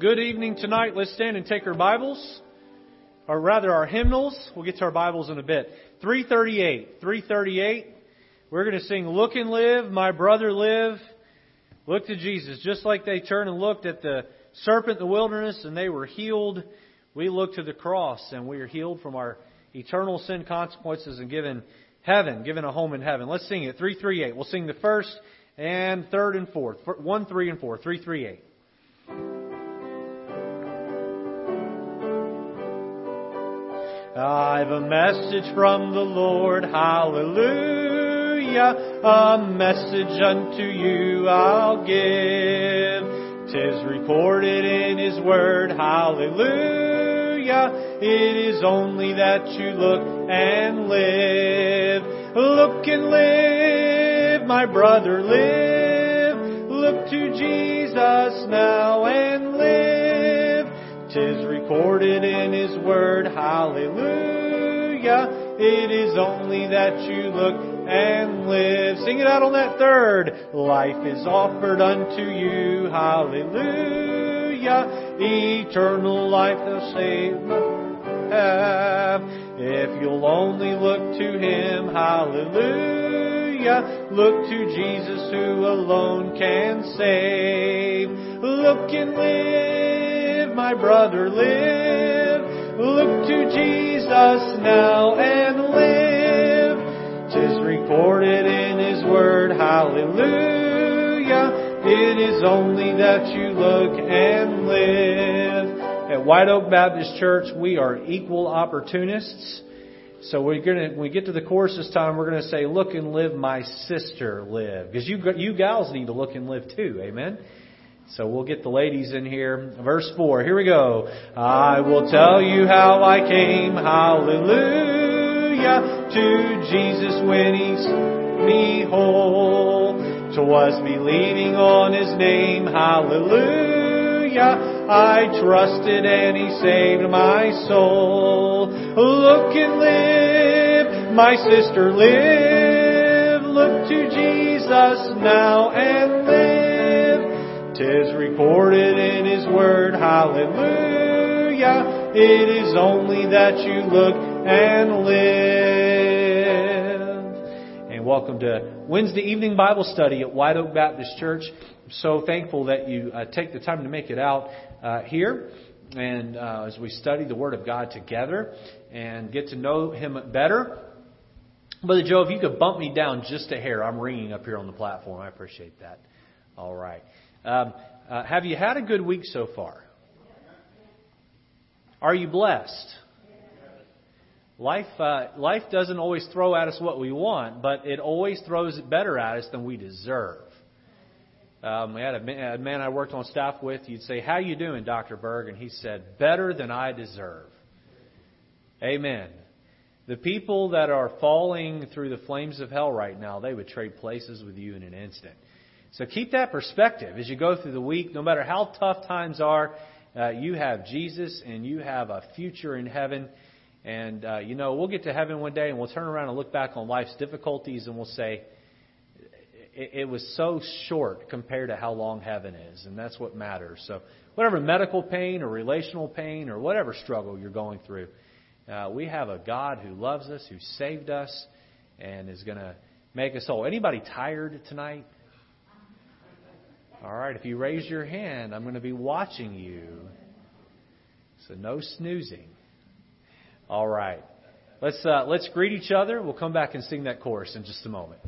Good evening tonight. Let's stand and take our Bibles, or rather our hymnals. We'll get to our Bibles in a bit. 338. 338. We're going to sing Look and Live, My Brother Live. Look to Jesus. Just like they turned and looked at the serpent in the wilderness and they were healed, we look to the cross and we are healed from our eternal sin consequences and given heaven, given a home in heaven. Let's sing it. 338. We'll sing the first and third and fourth. 1, 3, and 4. 338. I've a message from the Lord, hallelujah. A message unto you I'll give. Tis recorded in His Word, hallelujah. It is only that you look and live. Look and live, my brother, live. Look to Jesus now and live. Tis recorded in His Word, hallelujah. It is only that you look and live. Sing it out on that third. Life is offered unto you, hallelujah. Eternal life thou save have. If you'll only look to Him, hallelujah. Look to Jesus who alone can save. Look and live, my brother, live. Look to Jesus now and live. Tis recorded in His Word, hallelujah. It is only that you look and live. At White Oak Baptist Church, we are equal opportunists. So we're gonna, when we get to the chorus this time, we're gonna say, "Look and live, my sister, live," because you you gals need to look and live too. Amen. So we'll get the ladies in here. Verse 4, here we go. I will tell you how I came, hallelujah, to Jesus when He's me whole. Twas believing on His name, hallelujah. I trusted and He saved my soul. Look and live, my sister, live. Look to Jesus now and live. Tis recorded in His Word, hallelujah. It is only that you look and live. And welcome to Wednesday evening Bible study at White Oak Baptist Church. I'm so thankful that you uh, take the time to make it out uh, here. And uh, as we study the Word of God together and get to know Him better. Brother Joe, if you could bump me down just a hair, I'm ringing up here on the platform. I appreciate that. All right. Um, uh, have you had a good week so far? Are you blessed? Life, uh, life doesn't always throw at us what we want, but it always throws it better at us than we deserve. Um, we had a man, a man I worked on staff with. You'd say, "How you doing, Doctor Berg?" And he said, "Better than I deserve." Amen. The people that are falling through the flames of hell right now, they would trade places with you in an instant. So keep that perspective as you go through the week. No matter how tough times are, uh, you have Jesus and you have a future in heaven. And, uh, you know, we'll get to heaven one day and we'll turn around and look back on life's difficulties and we'll say, it, it was so short compared to how long heaven is. And that's what matters. So, whatever medical pain or relational pain or whatever struggle you're going through, uh, we have a God who loves us, who saved us, and is going to make us whole. Anybody tired tonight? All right, if you raise your hand, I'm going to be watching you. So no snoozing. All right. Let's uh, let's greet each other. We'll come back and sing that chorus in just a moment.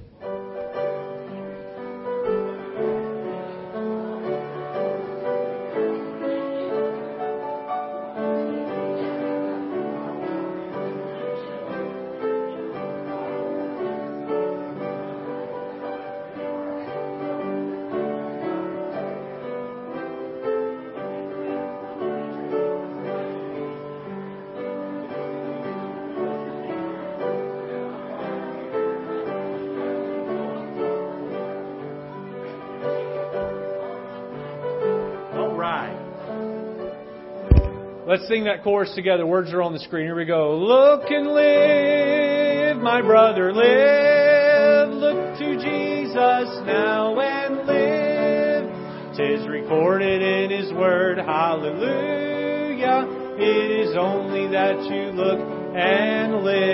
Sing that chorus together. Words are on the screen. Here we go. Look and live, my brother, live. Look to Jesus now and live. Tis recorded in His Word, hallelujah. It is only that you look and live.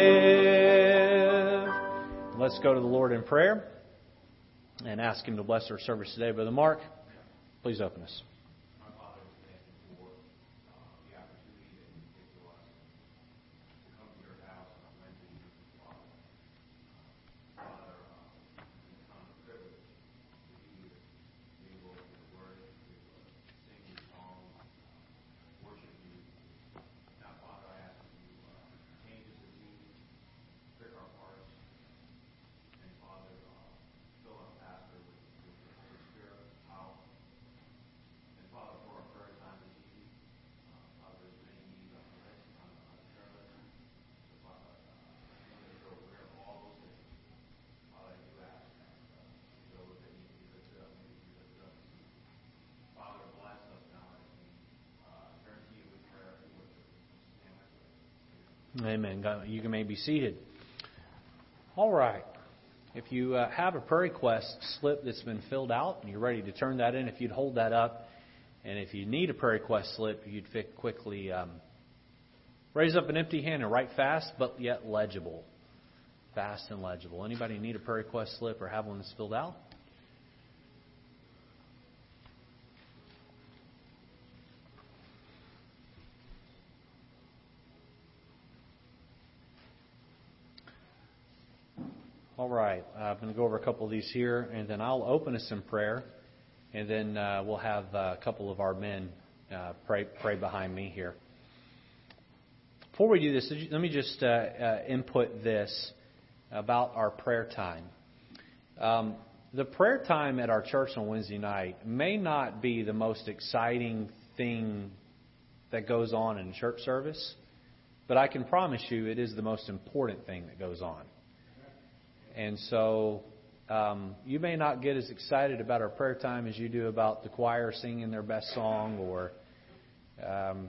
Let's go to the Lord in prayer and ask Him to bless our service today. Brother Mark, please open us. Amen. You may be seated. All right. If you uh, have a prayer request slip that's been filled out and you're ready to turn that in, if you'd hold that up, and if you need a prayer request slip, you'd quickly um, raise up an empty hand and write fast, but yet legible. Fast and legible. Anybody need a prayer request slip or have one that's filled out? All right. Uh, I'm going to go over a couple of these here, and then I'll open us in prayer, and then uh, we'll have uh, a couple of our men uh, pray pray behind me here. Before we do this, let me just uh, input this about our prayer time. Um, the prayer time at our church on Wednesday night may not be the most exciting thing that goes on in church service, but I can promise you it is the most important thing that goes on. And so um, you may not get as excited about our prayer time as you do about the choir singing their best song or, um,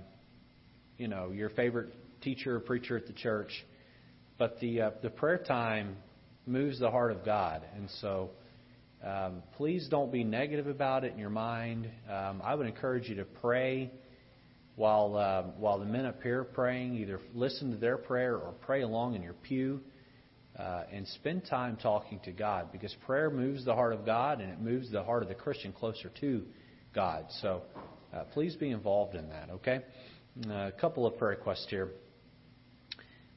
you know, your favorite teacher or preacher at the church. But the uh, the prayer time moves the heart of God, and so um, please don't be negative about it in your mind. Um, I would encourage you to pray while uh, while the men up here are praying. Either listen to their prayer or pray along in your pew uh, and spend time talking to God because prayer moves the heart of God and it moves the heart of the Christian closer to God. So uh, please be involved in that, okay? Uh, a couple of prayer requests here.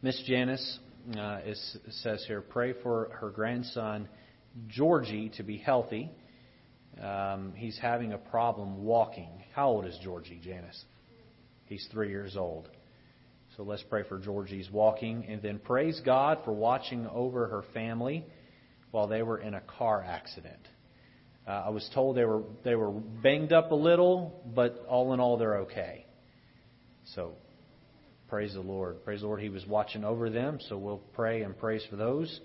Miss Janice uh, is, says here, pray for her grandson Georgie to be healthy. Um, he's having a problem walking. How old is Georgie, Janice? He's three years old. So let's pray for Georgie's walking and then praise God for watching over her family while they were in a car accident. Uh, I was told they were they were banged up a little, but all in all they're okay. So praise the Lord. Praise the Lord. He was watching over them, so we'll pray and praise for those.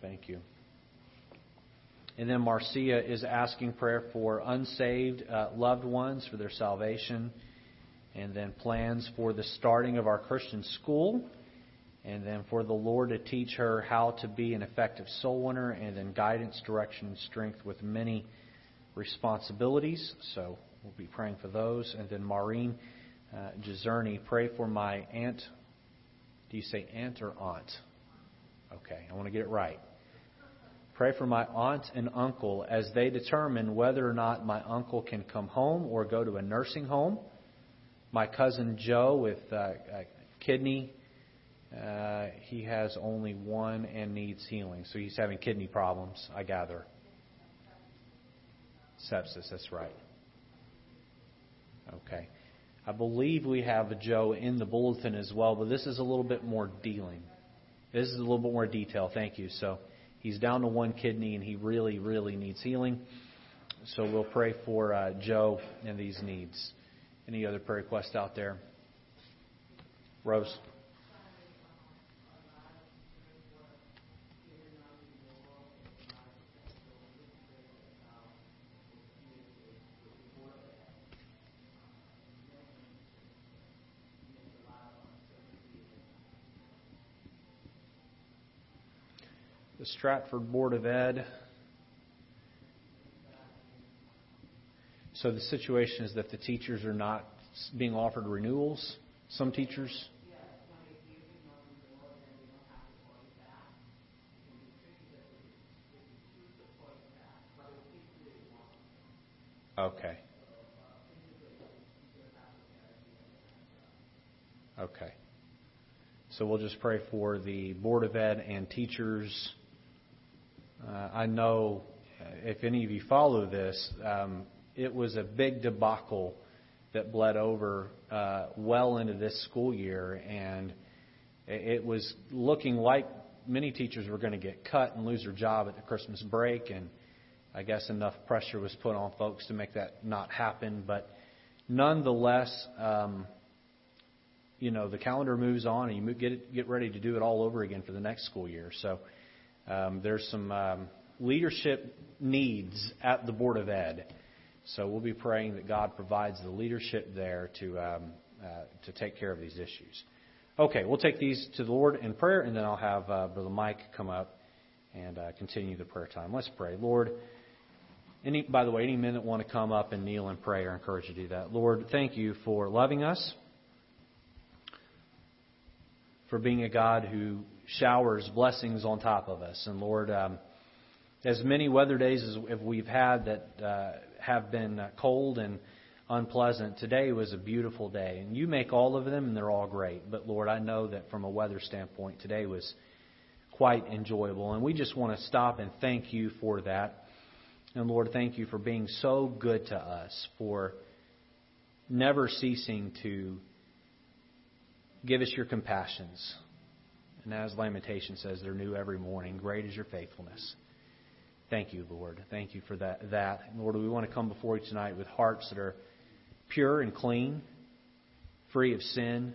Thank you. And then Marcia is asking prayer for unsaved uh, loved ones for their salvation and then plans for the starting of our Christian school, and then for the Lord to teach her how to be an effective soul winner, and then guidance, direction, and strength with many responsibilities. So we'll be praying for those. And then Maureen uh, Gizerni, pray for my aunt. Do you say aunt or aunt? Okay, I want to get it right. Pray for my aunt and uncle as they determine whether or not my uncle can come home or go to a nursing home my cousin Joe with uh, kidney. Uh, he has only one and needs healing, so he's having kidney problems. I gather. Sepsis. That's right. Okay. I believe we have a Joe in the bulletin as well, but this is a little bit more dealing. This is a little bit more detail. Thank you. So he's down to one kidney and he really, really needs healing. So we'll pray for uh, Joe and these needs. Any other prayer requests out there? Rose. The Stratford Board of Ed So the situation is that the teachers are not being offered renewals. Some teachers. Okay. Okay. So we'll just pray for the Board of Ed and teachers. Uh, I know if any of you follow this, um, it was a big debacle that bled over uh, well into this school year, and it was looking like many teachers were going to get cut and lose their job at the Christmas break, and I guess enough pressure was put on folks to make that not happen. But nonetheless, um, you know, the calendar moves on, and you get get ready to do it all over again for the next school year. So um, there's some um, leadership needs at the Board of Ed. So we'll be praying that God provides the leadership there to um, uh, to take care of these issues. Okay, we'll take these to the Lord in prayer, and then I'll have uh, Brother Mike come up and uh, continue the prayer time. Let's pray, Lord. Any, by the way, any men that want to come up and kneel and pray, I encourage you to do that. Lord, thank you for loving us for being a God who showers blessings on top of us. And Lord, um, as many weather days as we've had that uh, have been uh, cold and unpleasant, today was a beautiful day. And you make all of them, and they're all great. But Lord, I know that from a weather standpoint, today was quite enjoyable. And we just want to stop and thank you for that. And Lord, thank you for being so good to us, for never ceasing to Give us your compassions. And as Lamentation says, they're new every morning. Great is your faithfulness. Thank you, Lord. Thank you for that. that. Lord, we want to come before you tonight with hearts that are pure and clean, free of sin.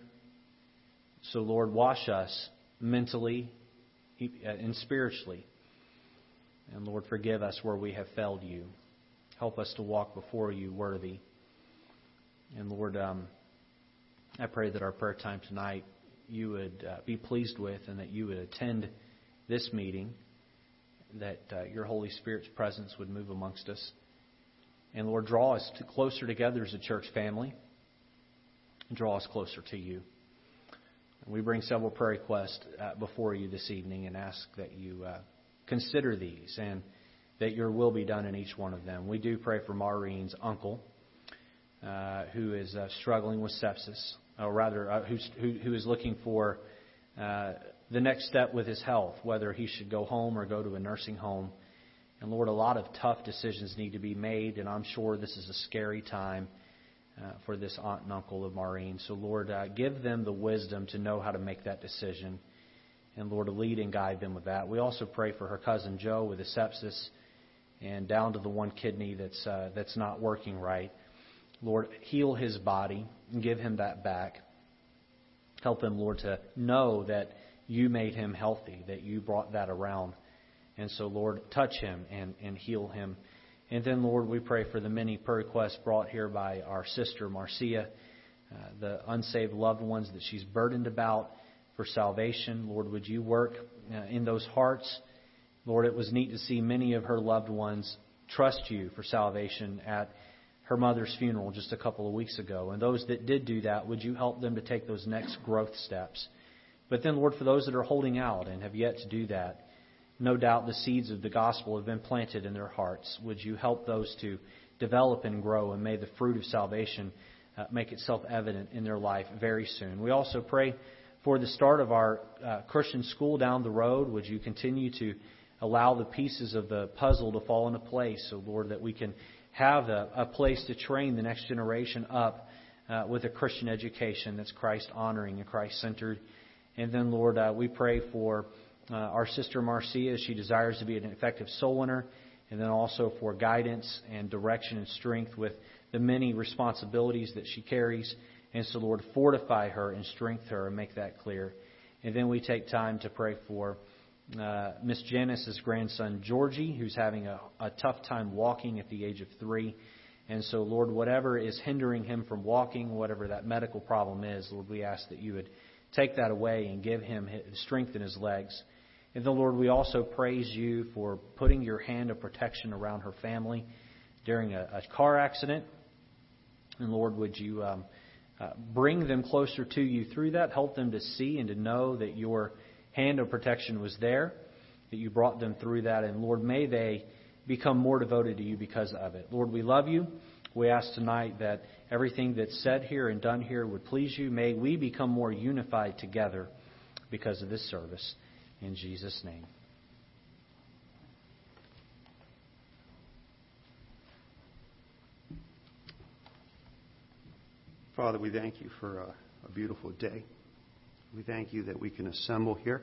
So, Lord, wash us mentally and spiritually. And, Lord, forgive us where we have failed you. Help us to walk before you worthy. And, Lord, um, I pray that our prayer time tonight you would uh, be pleased with and that you would attend this meeting, that uh, your Holy Spirit's presence would move amongst us. And Lord, draw us to closer together as a church family draw us closer to you. And we bring several prayer requests uh, before you this evening and ask that you uh, consider these and that your will be done in each one of them. We do pray for Maureen's uncle. Uh, who is uh, struggling with sepsis or rather, uh, who, who is looking for the next step with his health, whether he should go home or go to a nursing home. And Lord, a lot of tough decisions need to be made, and I'm sure this is a scary time uh, for this aunt and uncle of Maureen. So, Lord, uh, give them the wisdom to know how to make that decision. And Lord, lead and guide them with that. We also pray for her cousin Joe with a sepsis and down to the one kidney that's uh, that's not working right. Lord, heal his body and give him that back. Help him, Lord, to know that you made him healthy, that you brought that around. And so, Lord, touch him and, and heal him. And then, Lord, we pray for the many prayer requests brought here by our sister, Marcia, uh, the unsaved loved ones that she's burdened about for salvation. Lord, would you work uh, in those hearts? Lord, it was neat to see many of her loved ones trust you for salvation at her mother's funeral just a couple of weeks ago. And those that did do that, would you help them to take those next growth steps? But then, Lord, for those that are holding out and have yet to do that, no doubt the seeds of the gospel have been planted in their hearts. Would you help those to develop and grow, and may the fruit of salvation uh, make itself evident in their life very soon? We also pray for the start of our uh, Christian school down the road. Would you continue to allow the pieces of the puzzle to fall into place, so Lord, that we can have a, a place to train the next generation up uh, with a Christian education that's Christ honoring and Christ centered. And then, Lord, uh, we pray for uh, our sister Marcia. She desires to be an effective soul winner. And then also for guidance and direction and strength with the many responsibilities that she carries. And so, Lord, fortify her and strengthen her and make that clear. And then we take time to pray for uh, Miss Janice's grandson Georgie, who's having a, a tough time walking at the age of three. And so, Lord, whatever is hindering him from walking, whatever that medical problem is, Lord, we ask that you would take that away and give him strength in his legs. And then, Lord, we also praise you for putting your hand of protection around her family. during a, a car accident. And Lord, would you um, uh, bring them closer to you through that? Help them to see and to know that your hand of protection was there, that you brought them through that. And Lord, may they become more devoted to you because of it. Lord, we love you. We ask tonight that everything that's said here and done here would please you. May we become more unified together because of this service. In Jesus' name. Father, we thank you for a, a, beautiful day. We thank you that we can assemble here.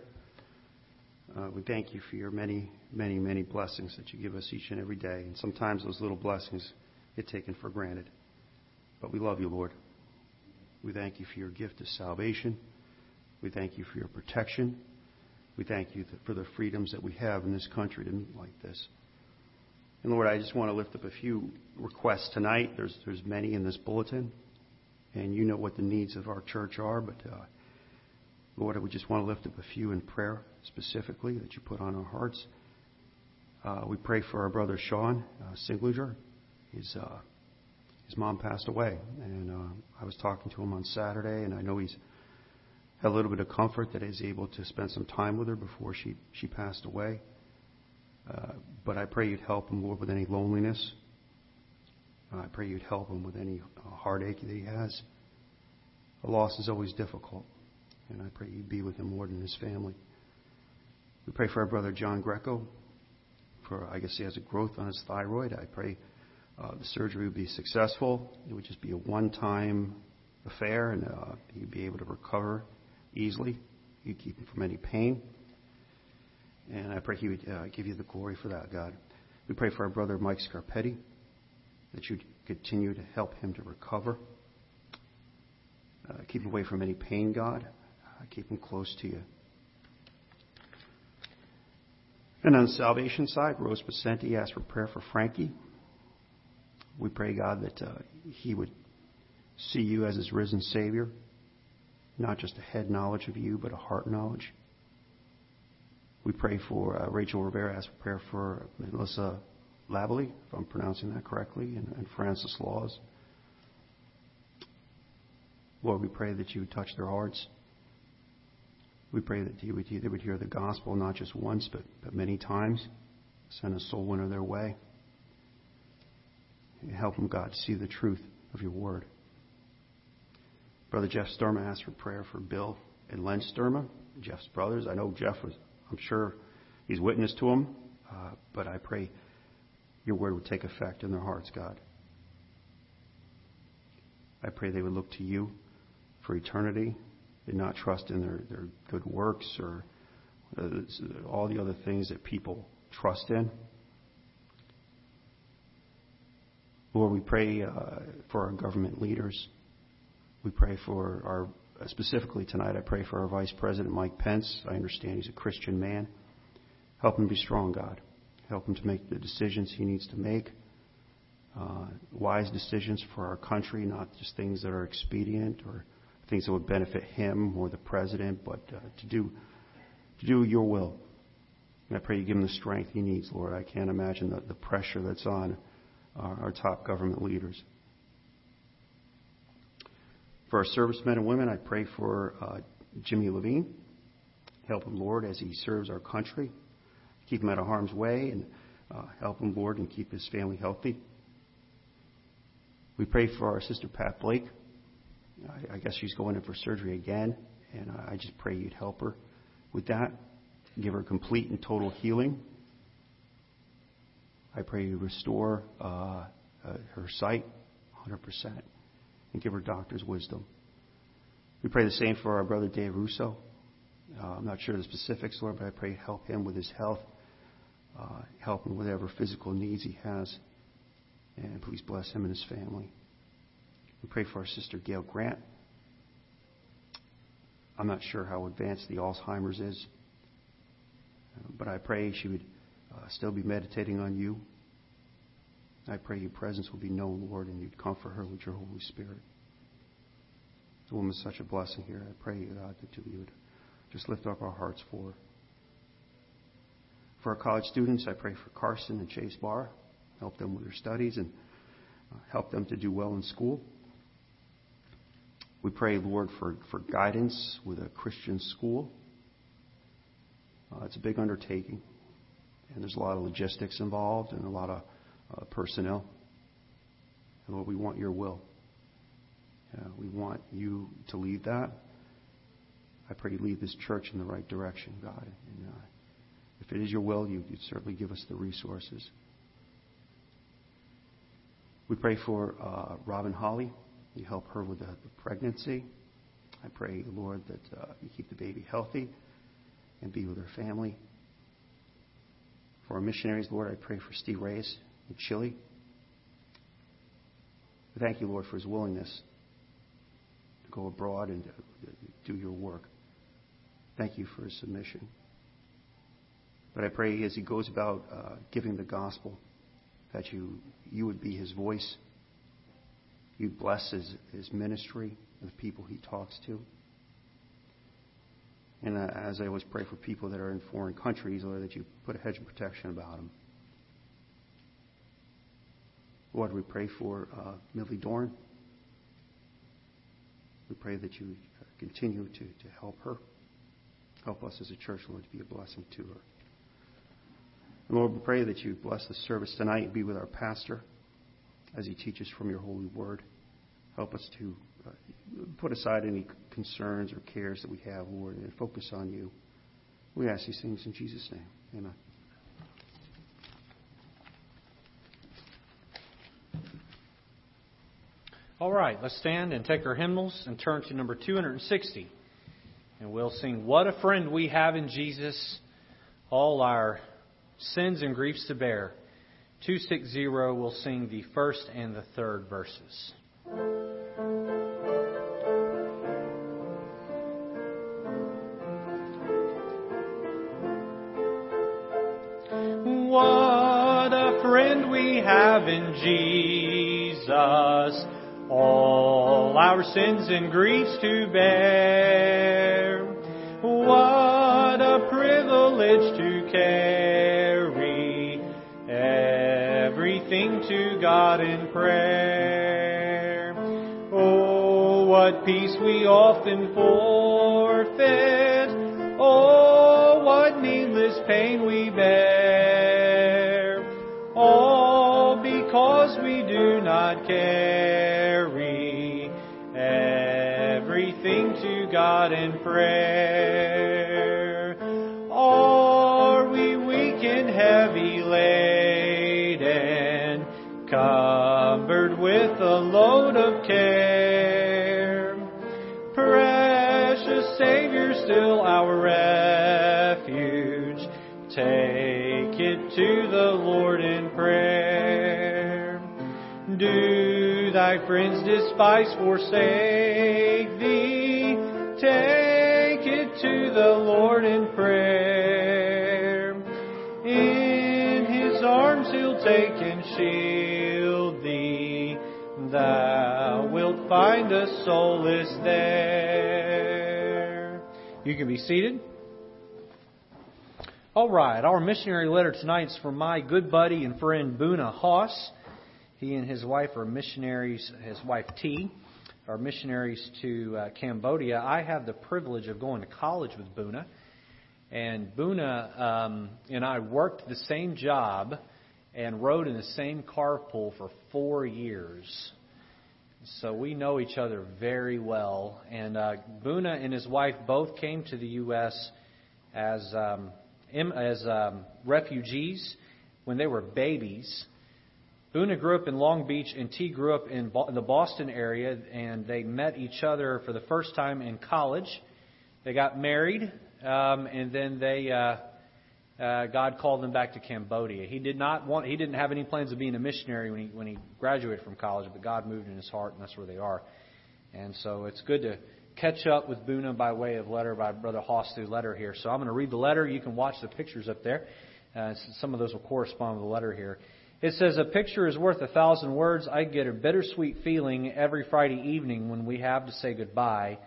Uh, we thank you for your many, many, many blessings that you give us each and every day. And sometimes those little blessings taken for granted. But we love you, Lord. We thank you for your gift of salvation. We thank you for your protection. We thank you for the freedoms that we have in this country to meet like this. And Lord, I just want to lift up a few requests tonight. There's, there's many in this bulletin and you know what the needs of our church are. But uh, Lord, we just want to lift up a few in prayer specifically that you put on our hearts. Uh, we pray for our brother Sean uh. His uh, his mom passed away, and uh, I was talking to him on Saturday, and I know he's had a little bit of comfort that he's able to spend some time with her before she she passed away. Uh, but I pray you'd help him, Lord, with any loneliness I pray you'd help him with any uh, heartache that he has. A loss is always difficult, and I pray you'd be with him, Lord, and his family. We pray for our brother John Greco. For I guess he has a growth on his thyroid. I pray uh, the surgery would be successful. It would just be a one-time affair, and uh, he'd be able to recover easily. You'd keep him from any pain. And I pray he would uh, give you the glory for that, God. We pray for our brother Mike Scarpetti that you'd continue to help him to recover. Uh, keep him away from any pain, God. Uh, keep him close to you. And on the salvation side, Rose Pacenti asked for prayer for Frankie. We pray, God, that uh, he would see you as his risen Savior, not just a head knowledge of you, but a heart knowledge. We pray for uh, Rachel Rivera, asked for prayer for Melissa Labely, if I'm pronouncing that correctly, and, and Francis Laws. Lord, we pray that you would touch their hearts. We pray that they would hear the gospel not just once, but, but many times. Send a soul winner their way. Help them, God, see the truth of your word. Brother Jeff Sturma asked for prayer for Bill and Len Sturma, Jeff's brothers. I know Jeff was, I'm sure he's witness to them, uh, but I pray your word would take effect in their hearts, God. I pray they would look to you for eternity and not trust in their, their good works or uh, all the other things that people trust in. Lord, we pray uh, for our government leaders. We pray for our, specifically tonight, I pray for our Vice President, Mike Pence. I understand he's a Christian man. Help him be strong, God. Help him to make the decisions he needs to make. Uh, wise decisions for our country, not just things that are expedient or things that would benefit him or the president, but uh, to do to do your will. And I pray you give him the strength he needs, Lord. I can't imagine the, the pressure that's on our, our top government leaders. For our servicemen and women, I pray for uh, Jimmy Levine. Help him, Lord, as he serves our country keep him out of harm's way and uh, help him, Lord, and keep his family healthy. We pray for our sister Pat Blake. I, I guess she's going in for surgery again, and I just pray you'd help her with that. Give her complete and total healing. I pray you restore uh, uh, her sight 100% and give her doctor's wisdom. We pray the same for our brother Dave Russo. Uh, I'm not sure the specifics, Lord, but I pray help him with his health uh, help him with whatever physical needs he has. And please bless him and his family. We pray for our sister Gail Grant. I'm not sure how advanced the Alzheimer's is, but I pray she would uh, still be meditating on you. I pray your presence will be known, Lord, and you'd comfort her with your Holy Spirit. The woman is such a blessing here. I pray, God, that you would just lift up our hearts for her. For our college students, I pray for Carson and Chase Barr, help them with their studies and uh, help them to do well in school. We pray, Lord, for, for guidance with a Christian school. Uh, it's a big undertaking, and there's a lot of logistics involved and a lot of uh, personnel. And Lord, we want your will. Uh, we want you to lead that. I pray you lead this church in the right direction, God. And, uh, if it is your will, you, would certainly give us the resources. We pray for uh, Robin Holly. You help her with the, the, pregnancy. I pray, Lord, that uh, you keep the baby healthy and be with her family. For our missionaries, Lord, I pray for Steve Reyes in Chile. Thank you, Lord, for his willingness to go abroad and to do your work. Thank you for his submission. But I pray as he goes about uh, giving the gospel that you, you would be his voice. You'd bless his, his ministry, and the people he talks to. And uh, as I always pray for people that are in foreign countries, Lord, that you put a hedge of protection about them. Lord, we pray for uh, Millie Dorn. We pray that you continue to, to help her. Help us as a church, Lord, to be a blessing to her. And Lord, we pray that you bless the service tonight and be with our pastor as he teaches from your holy word. Help us to uh, put aside any concerns or cares that we have, Lord, and focus on you. We ask these things in Jesus' name. Amen. All right, let's stand and take our hymnals and turn to number 260. And we'll sing, What a Friend We Have in Jesus, all our sins and griefs to bear. 260 we'll sing the first and the third verses. Friend we have in Jesus, all our sins and griefs to bear. What a privilege to carry everything to God in prayer. Oh, what peace we often forfeit. Friends despise, forsake thee? Take it to the Lord in prayer. In his arms he'll take and shield thee. Thou wilt find a solace there. You can be seated. All right, our missionary letter tonight is from my good buddy and friend Boona Haas. He and his wife are missionaries, his wife T, are missionaries to uh, Cambodia. I have the privilege of going to college with Buna. And Buna um, and I worked the same job and rode in the same carpool for four years. So we know each other very well. And uh, Boona and his wife both came to the U.S. as um, as um, refugees when they were babies. Boona grew up in Long Beach, and T grew up in the Boston area, and they met each other for the first time in college. They got married, um, and then they uh, uh, God called them back to Cambodia. He did not want, he didn't have any plans of being a missionary when he when he graduated from college, but God moved in his heart, and that's where they are. And so it's good to catch up with Boona by way of letter by Brother Haas through letter here. So I'm going to read the letter. You can watch the pictures up there. Uh, some of those will correspond with the letter here. It says, A picture is worth a thousand words. I get a bittersweet feeling every Friday evening when we have to say goodbye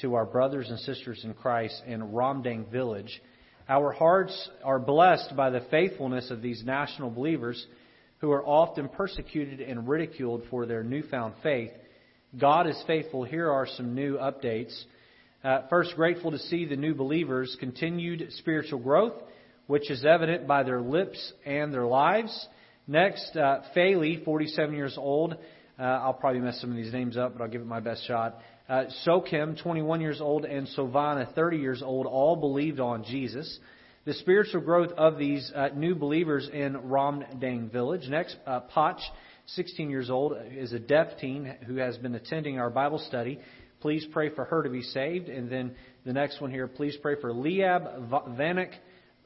to our brothers and sisters in Christ in Ramdang village. Our hearts are blessed by the faithfulness of these national believers who are often persecuted and ridiculed for their newfound faith. God is faithful. Here are some new updates. Uh, first, grateful to see the new believers' continued spiritual growth, which is evident by their lips and their lives. Next, uh, 47 years old. Uh, I'll probably mess some of these names up, but I'll give it my best shot. Uh, Sokim, 21 years old, and Sovana, 30 years old, all believed on Jesus. The spiritual growth of these uh, new believers in Ramdang village. Next, uh, Poch, 16 years old, is a deaf teen who has been attending our Bible study. Please pray for her to be saved. And then the next one here, please pray for Liab, Vanek,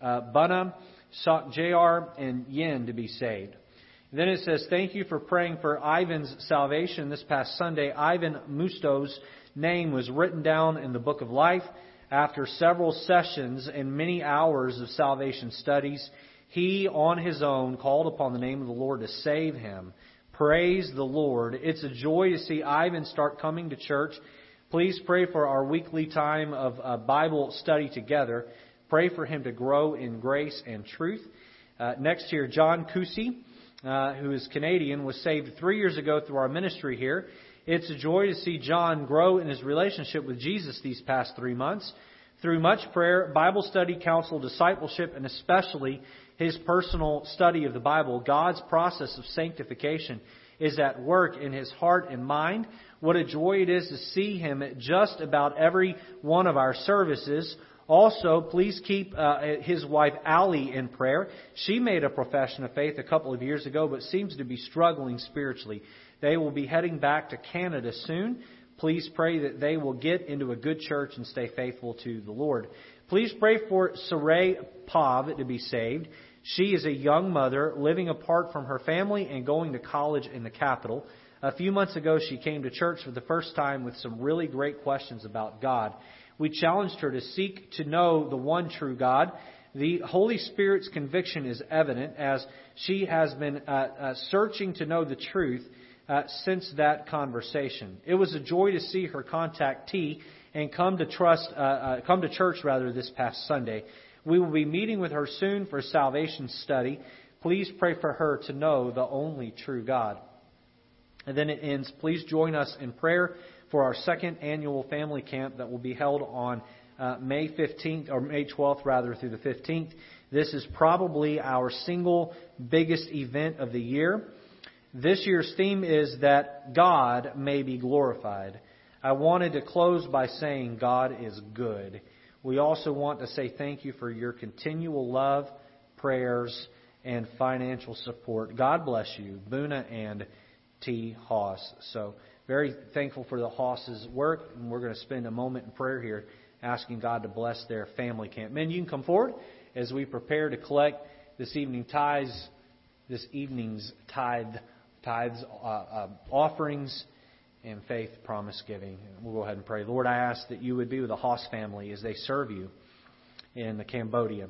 uh, Bunna, Sok Jr., and Yin to be saved. And then it says, Thank you for praying for Ivan's salvation. This past Sunday, Ivan Musto's name was written down in the book of life. After several sessions and many hours of salvation studies, he on his own called upon the name of the Lord to save him. Praise the Lord. It's a joy to see Ivan start coming to church. Please pray for our weekly time of uh, Bible study together. Pray for him to grow in grace and truth. Uh, next here, John Kusi, uh, who is Canadian, was saved three years ago through our ministry here. It's a joy to see John grow in his relationship with Jesus these past three months. Through much prayer, Bible study, counsel, discipleship, and especially his personal study of the Bible, God's process of sanctification is at work in his heart and mind. What a joy it is to see him at just about every one of our services. Also, please keep uh, his wife Allie in prayer. She made a profession of faith a couple of years ago, but seems to be struggling spiritually. They will be heading back to Canada soon. Please pray that they will get into a good church and stay faithful to the Lord. Please pray for Saray Pav to be saved. She is a young mother living apart from her family and going to college in the capital. A few months ago, she came to church for the first time with some really great questions about God. We challenged her to seek to know the one true God. The Holy Spirit's conviction is evident as she has been uh, uh, searching to know the truth uh, since that conversation. It was a joy to see her contact T and come to trust, uh, uh, come to church rather this past Sunday. We will be meeting with her soon for a salvation study. Please pray for her to know the only true God. And then it ends. Please join us in prayer for our second annual family camp that will be held on uh, May 15th or May 12th rather through the 15th. This is probably our single biggest event of the year. This year's theme is that God may be glorified. I wanted to close by saying God is good. We also want to say thank you for your continual love, prayers, and financial support. God bless you, Buna and T. Hoss. So, very thankful for the Hoss's work, and we're going to spend a moment in prayer here asking God to bless their family camp. Men, you can come forward as we prepare to collect this evening tithes, this evening's tithe, tithes, uh, uh, offerings and faith promise giving. We'll go ahead and pray. Lord, I ask that you would be with the Haas family as they serve you in the Cambodia.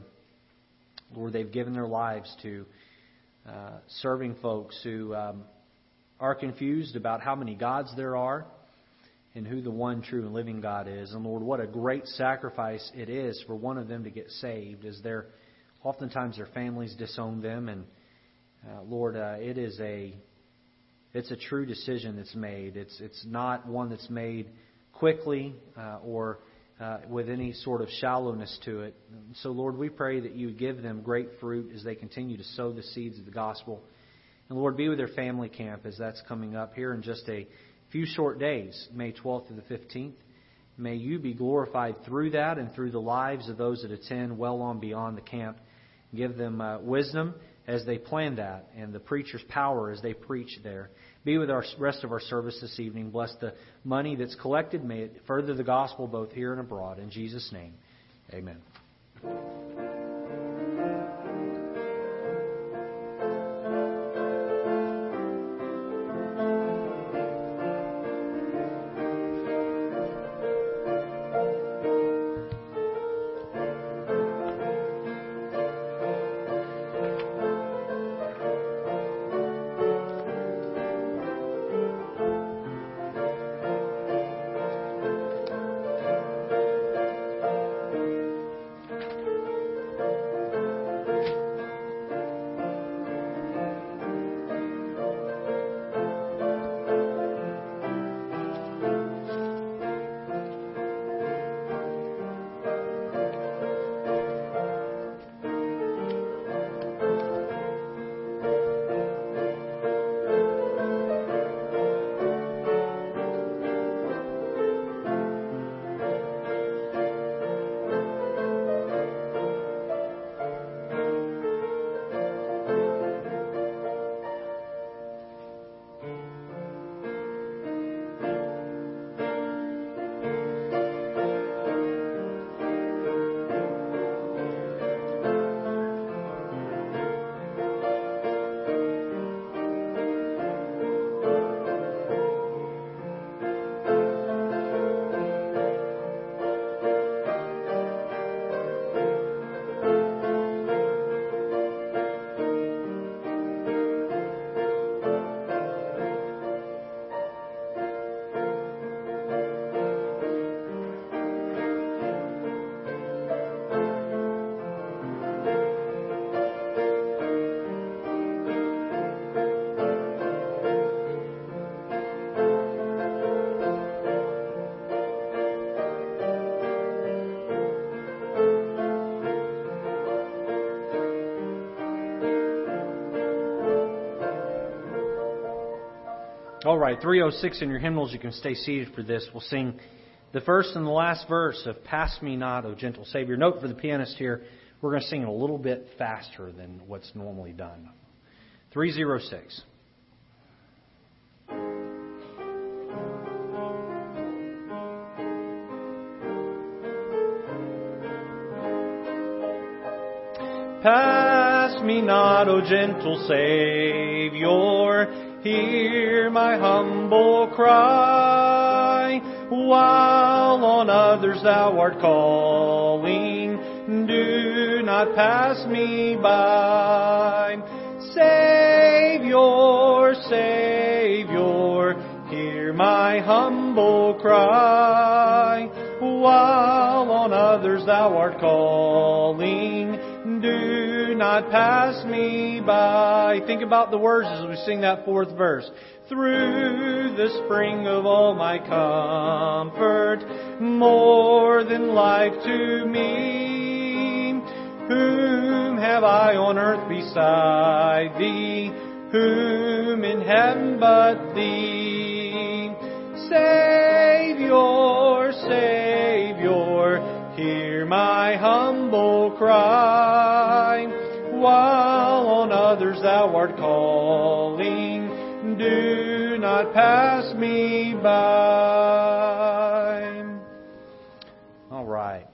Lord, they've given their lives to uh, serving folks who um, are confused about how many gods there are and who the one true and living God is. And Lord, what a great sacrifice it is for one of them to get saved, as their oftentimes their families disown them. And uh, Lord, uh, it is a it's a true decision that's made. It's, it's not one that's made quickly uh, or uh, with any sort of shallowness to it. So, Lord, we pray that you give them great fruit as they continue to sow the seeds of the gospel. And, Lord, be with their family camp as that's coming up here in just a few short days, May 12th to the 15th. May you be glorified through that and through the lives of those that attend well on beyond the camp. Give them uh, wisdom as they plan that and the preacher's power as they preach there. Be with our rest of our service this evening. Bless the money that's collected. May it further the gospel both here and abroad. In Jesus' name, amen. All right, 306 in your hymnals, you can stay seated for this. We'll sing the first and the last verse of Pass Me Not, O Gentle Savior. Note for the pianist here, we're going to sing it a little bit faster than what's normally done. 306. Pass me not, O gentle Savior, hear my humble cry. While on others thou art calling, do not pass me by. Savior, Savior, hear my humble cry. While on others thou art calling, not pass me by. Think about the words as we sing that fourth verse. Through the spring of all my comfort, more than life to me. Whom have I on earth beside thee? Whom in heaven but thee? Savior, Savior, hear my humble thou art calling, do not pass me by. All right.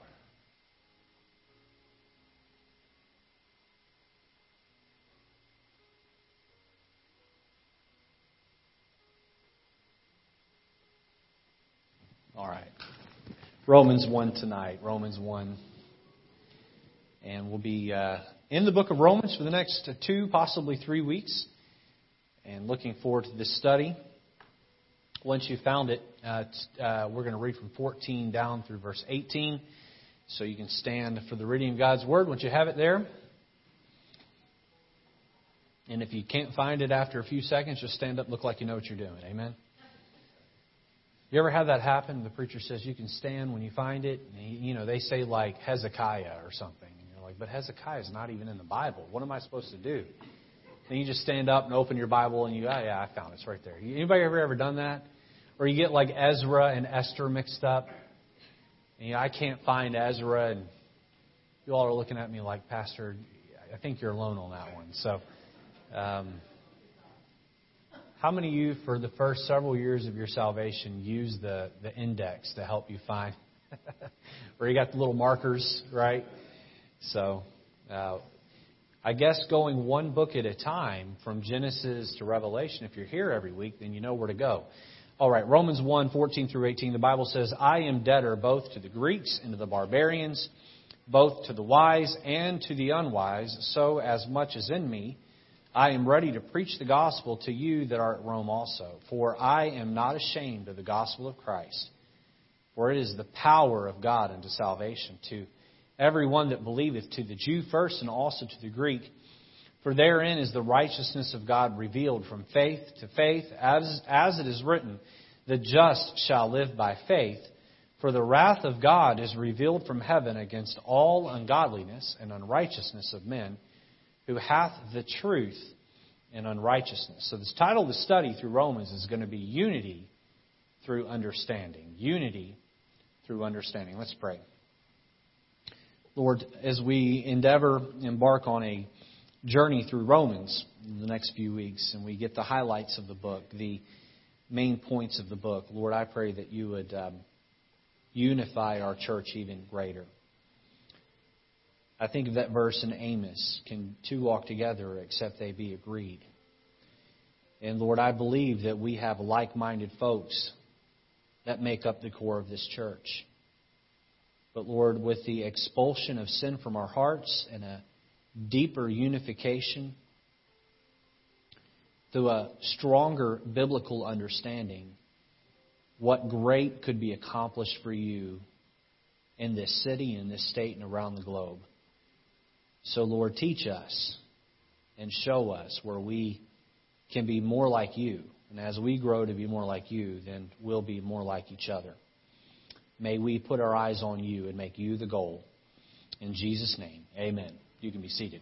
All right. Romans 1 tonight. Romans 1. And we'll be uh, in the book of Romans for the next two, possibly three weeks. And looking forward to this study. Once you've found it, uh, uh, we're going to read from 14 down through verse 18. So you can stand for the reading of God's Word once you have it there. And if you can't find it after a few seconds, just stand up, look like you know what you're doing. Amen. You ever have that happen? The preacher says you can stand when you find it. You know, they say like Hezekiah or something. Like, but Hezekiah is not even in the Bible. What am I supposed to do? Then you just stand up and open your Bible and you, oh yeah, I found it. It's right there. Anybody ever ever done that? Or you get like Ezra and Esther mixed up. And you know, I can't find Ezra, and you all are looking at me like, Pastor, I think you're alone on that one. So, um, how many of you, for the first several years of your salvation, use the, the index to help you find? Where you got the little markers, right? So, uh, I guess going one book at a time from Genesis to Revelation, if you're here every week, then you know where to go. All right, Romans 1 14 through 18, the Bible says, I am debtor both to the Greeks and to the barbarians, both to the wise and to the unwise, so as much as in me, I am ready to preach the gospel to you that are at Rome also. For I am not ashamed of the gospel of Christ, for it is the power of God unto salvation to everyone that believeth, to the Jew first and also to the Greek. For therein is the righteousness of God revealed from faith to faith, as, as it is written, the just shall live by faith. For the wrath of God is revealed from heaven against all ungodliness and unrighteousness of men, who hath the truth in unrighteousness. So, this title of the study through Romans is going to be Unity through Understanding. Unity through Understanding. Let's pray. Lord, as we endeavor, embark on a journey through Romans in the next few weeks, and we get the highlights of the book, the main points of the book, Lord, I pray that you would um, unify our church even greater. I think of that verse in Amos Can two walk together except they be agreed? And Lord, I believe that we have like minded folks that make up the core of this church. But Lord, with the expulsion of sin from our hearts and a deeper unification through a stronger biblical understanding, what great could be accomplished for you in this city, in this state, and around the globe. So, Lord, teach us and show us where we can be more like you. And as we grow to be more like you, then we'll be more like each other. May we put our eyes on you and make you the goal. In Jesus' name, amen. You can be seated.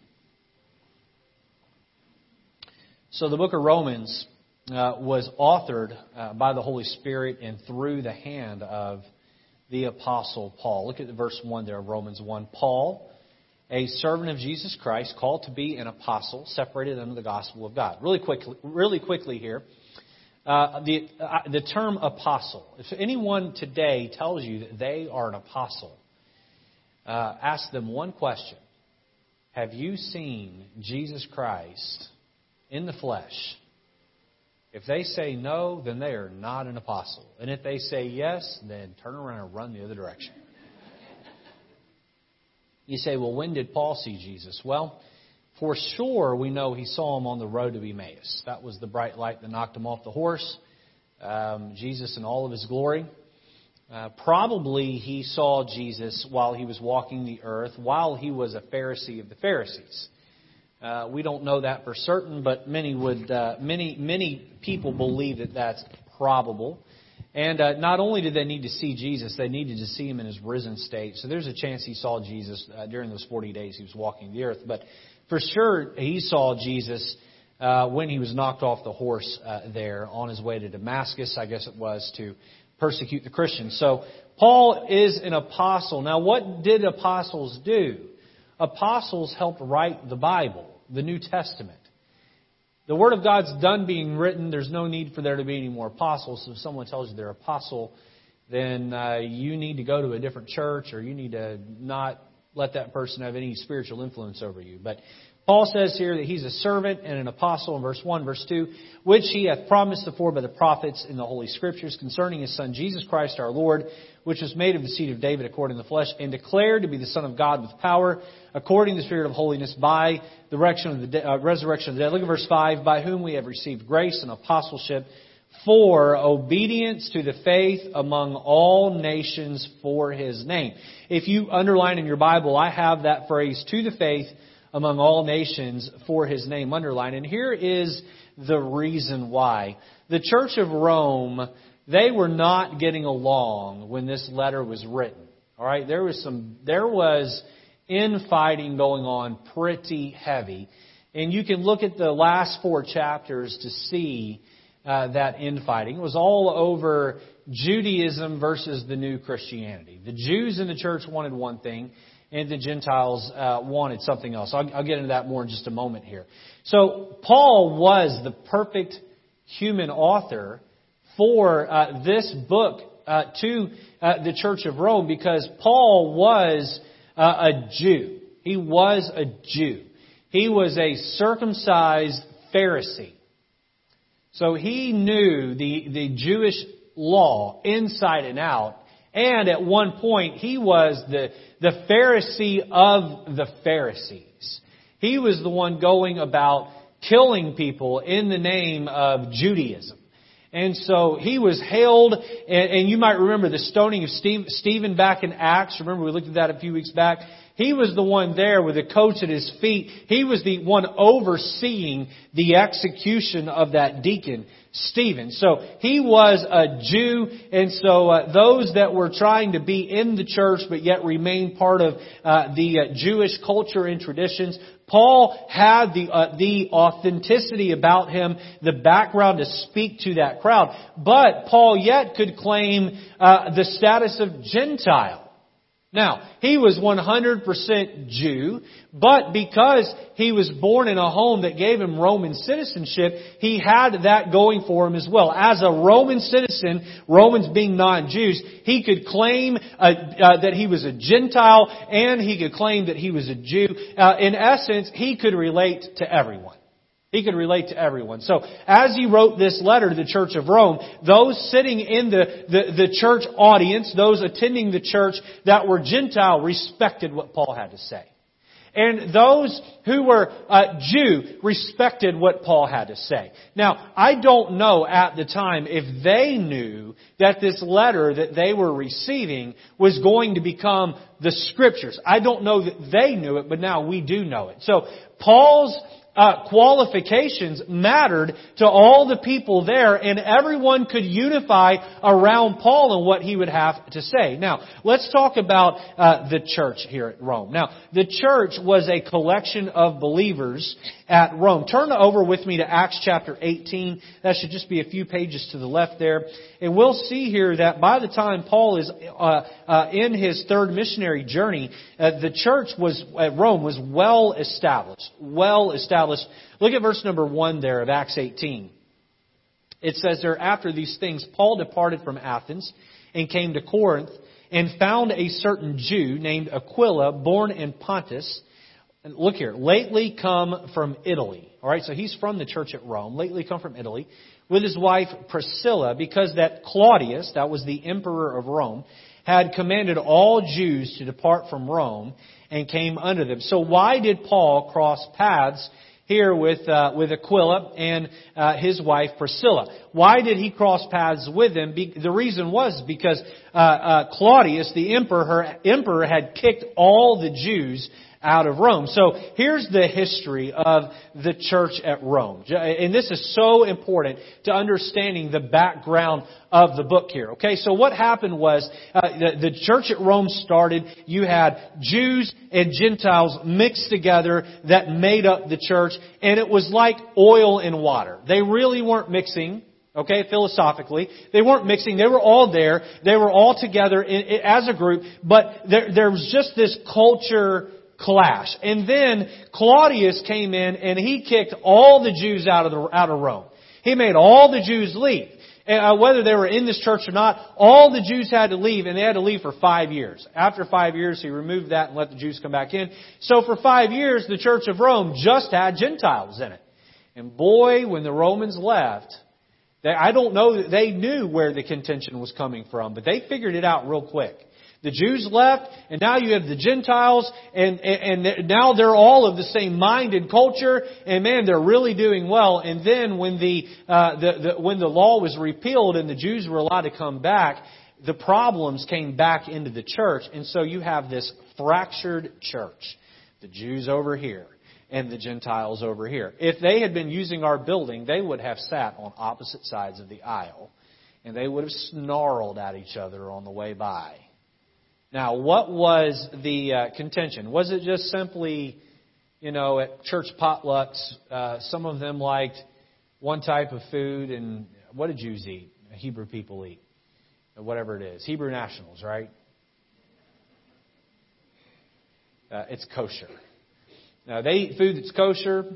So, the book of Romans uh, was authored uh, by the Holy Spirit and through the hand of the Apostle Paul. Look at the verse 1 there of Romans 1. Paul, a servant of Jesus Christ, called to be an apostle, separated under the gospel of God. Really quickly, really quickly here. Uh, the, uh, the term apostle. If anyone today tells you that they are an apostle, uh, ask them one question Have you seen Jesus Christ in the flesh? If they say no, then they are not an apostle. And if they say yes, then turn around and run the other direction. You say, well, when did Paul see Jesus? Well, for sure we know he saw him on the road to Emmaus. That was the bright light that knocked him off the horse. Um, Jesus in all of his glory. Uh, probably he saw Jesus while he was walking the earth, while he was a Pharisee of the Pharisees. Uh, we don't know that for certain, but many would, uh, many, many people believe that that's probable. And uh, not only did they need to see Jesus, they needed to see him in his risen state. So there's a chance he saw Jesus uh, during those 40 days he was walking the earth. But for sure, he saw Jesus uh, when he was knocked off the horse uh, there on his way to Damascus, I guess it was, to persecute the Christians. So Paul is an apostle. Now, what did apostles do? Apostles helped write the Bible the New Testament. The Word of God's done being written. There's no need for there to be any more apostles. So if someone tells you they're apostle, then uh, you need to go to a different church or you need to not let that person have any spiritual influence over you. But Paul says here that he's a servant and an apostle in verse 1, verse 2, which he hath promised afore by the prophets in the Holy Scriptures concerning his Son Jesus Christ our Lord, which was made of the seed of David according to the flesh, and declared to be the Son of God with power, according to the Spirit of holiness, by the resurrection of the, uh, resurrection of the dead. Look at verse 5, by whom we have received grace and apostleship for obedience to the faith among all nations for his name. If you underline in your Bible, I have that phrase, to the faith among all nations for his name underlined. And here is the reason why. The Church of Rome, they were not getting along when this letter was written. All right, there was some, there was infighting going on pretty heavy. And you can look at the last four chapters to see uh, that infighting. Was all over Judaism versus the new Christianity. The Jews in the church wanted one thing, and the Gentiles uh, wanted something else. I'll, I'll, get into that more in just a moment here. So Paul was the perfect human author for uh, this book uh, to uh, the Church of Rome because Paul was uh, a Jew. He was a Jew. He was a circumcised Pharisee. So he knew the, the Jewish law inside and out. And at one point, he was the, the Pharisee of the Pharisees. He was the one going about killing people in the name of Judaism. And so he was hailed, and, and you might remember the stoning of Steve, Stephen back in Acts. Remember we looked at that a few weeks back. He was the one there with the coach at his feet. He was the one overseeing the execution of that deacon, Stephen. So he was a Jew, and so uh, those that were trying to be in the church but yet remain part of uh, the uh, Jewish culture and traditions, Paul had the, uh, the authenticity about him, the background to speak to that crowd. But Paul yet could claim uh, the status of Gentile. Now, he was 100% Jew, but because he was born in a home that gave him Roman citizenship, he had that going for him as well. As a Roman citizen, Romans being non-Jews, he could claim uh, uh, that he was a Gentile and he could claim that he was a Jew. Uh, in essence, he could relate to everyone. He could relate to everyone. So, as he wrote this letter to the Church of Rome, those sitting in the, the, the, church audience, those attending the church that were Gentile, respected what Paul had to say. And those who were uh, Jew respected what Paul had to say. Now, I don't know at the time if they knew that this letter that they were receiving was going to become the Scriptures. I don't know that they knew it, but now we do know it. So, Paul's uh, qualifications mattered to all the people there, and everyone could unify around Paul and what he would have to say. Now, let's talk about uh, the church here at Rome. Now, the church was a collection of believers at Rome. Turn over with me to Acts chapter 18. That should just be a few pages to the left there. And we'll see here that by the time Paul is uh, uh, in his third missionary journey, uh, the church was at Rome was well established. Well established. Look at verse number 1 there of Acts 18. It says there, after these things, Paul departed from Athens and came to Corinth and found a certain Jew named Aquila, born in Pontus, look here, lately come from Italy. All right, so he's from the church at Rome, lately come from Italy, with his wife Priscilla, because that Claudius, that was the emperor of Rome, had commanded all Jews to depart from Rome and came under them. So why did Paul cross paths here with uh, with Aquila and uh, his wife Priscilla. Why did he cross paths with them? Be- the reason was because uh, uh Claudius, the emperor, emperor had kicked all the Jews out of Rome. So here's the history of the church at Rome. And this is so important to understanding the background of the book here. Okay, so what happened was uh, the, the church at Rome started. You had Jews and Gentiles mixed together that made up the church, and it was like oil and water. They really weren't mixing. Okay, philosophically. They weren't mixing. They were all there. They were all together in, in, as a group. But there, there was just this culture clash. And then Claudius came in and he kicked all the Jews out of, the, out of Rome. He made all the Jews leave. And uh, whether they were in this church or not, all the Jews had to leave, and they had to leave for five years. After five years, he removed that and let the Jews come back in. So for five years, the Church of Rome just had Gentiles in it. And boy, when the Romans left, they, I don't know that they knew where the contention was coming from, but they figured it out real quick. The Jews left, and now you have the Gentiles, and, and, and now they're all of the same mind and culture, and man, they're really doing well. And then when the, uh, the, the when the law was repealed and the Jews were allowed to come back, the problems came back into the church, and so you have this fractured church. The Jews over here, and the Gentiles over here. If they had been using our building, they would have sat on opposite sides of the aisle, and they would have snarled at each other on the way by. Now, what was the uh, contention? Was it just simply, you know, at church potlucks, uh, some of them liked one type of food, and what did Jews eat? Hebrew people eat, whatever it is. Hebrew nationals, right? Uh, it's kosher. Now, they eat food that's kosher,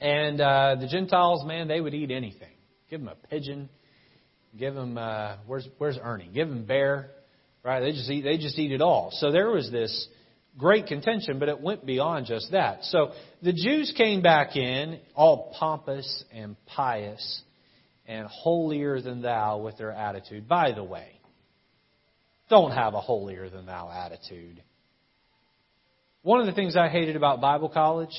and uh, the Gentiles, man, they would eat anything. Give them a pigeon. Give them, uh, where's, where's Ernie? Give them bear. Right? They just eat, they just eat it all. So there was this great contention, but it went beyond just that. So the Jews came back in, all pompous and pious and holier than thou with their attitude. By the way, don't have a holier than thou attitude. One of the things I hated about Bible college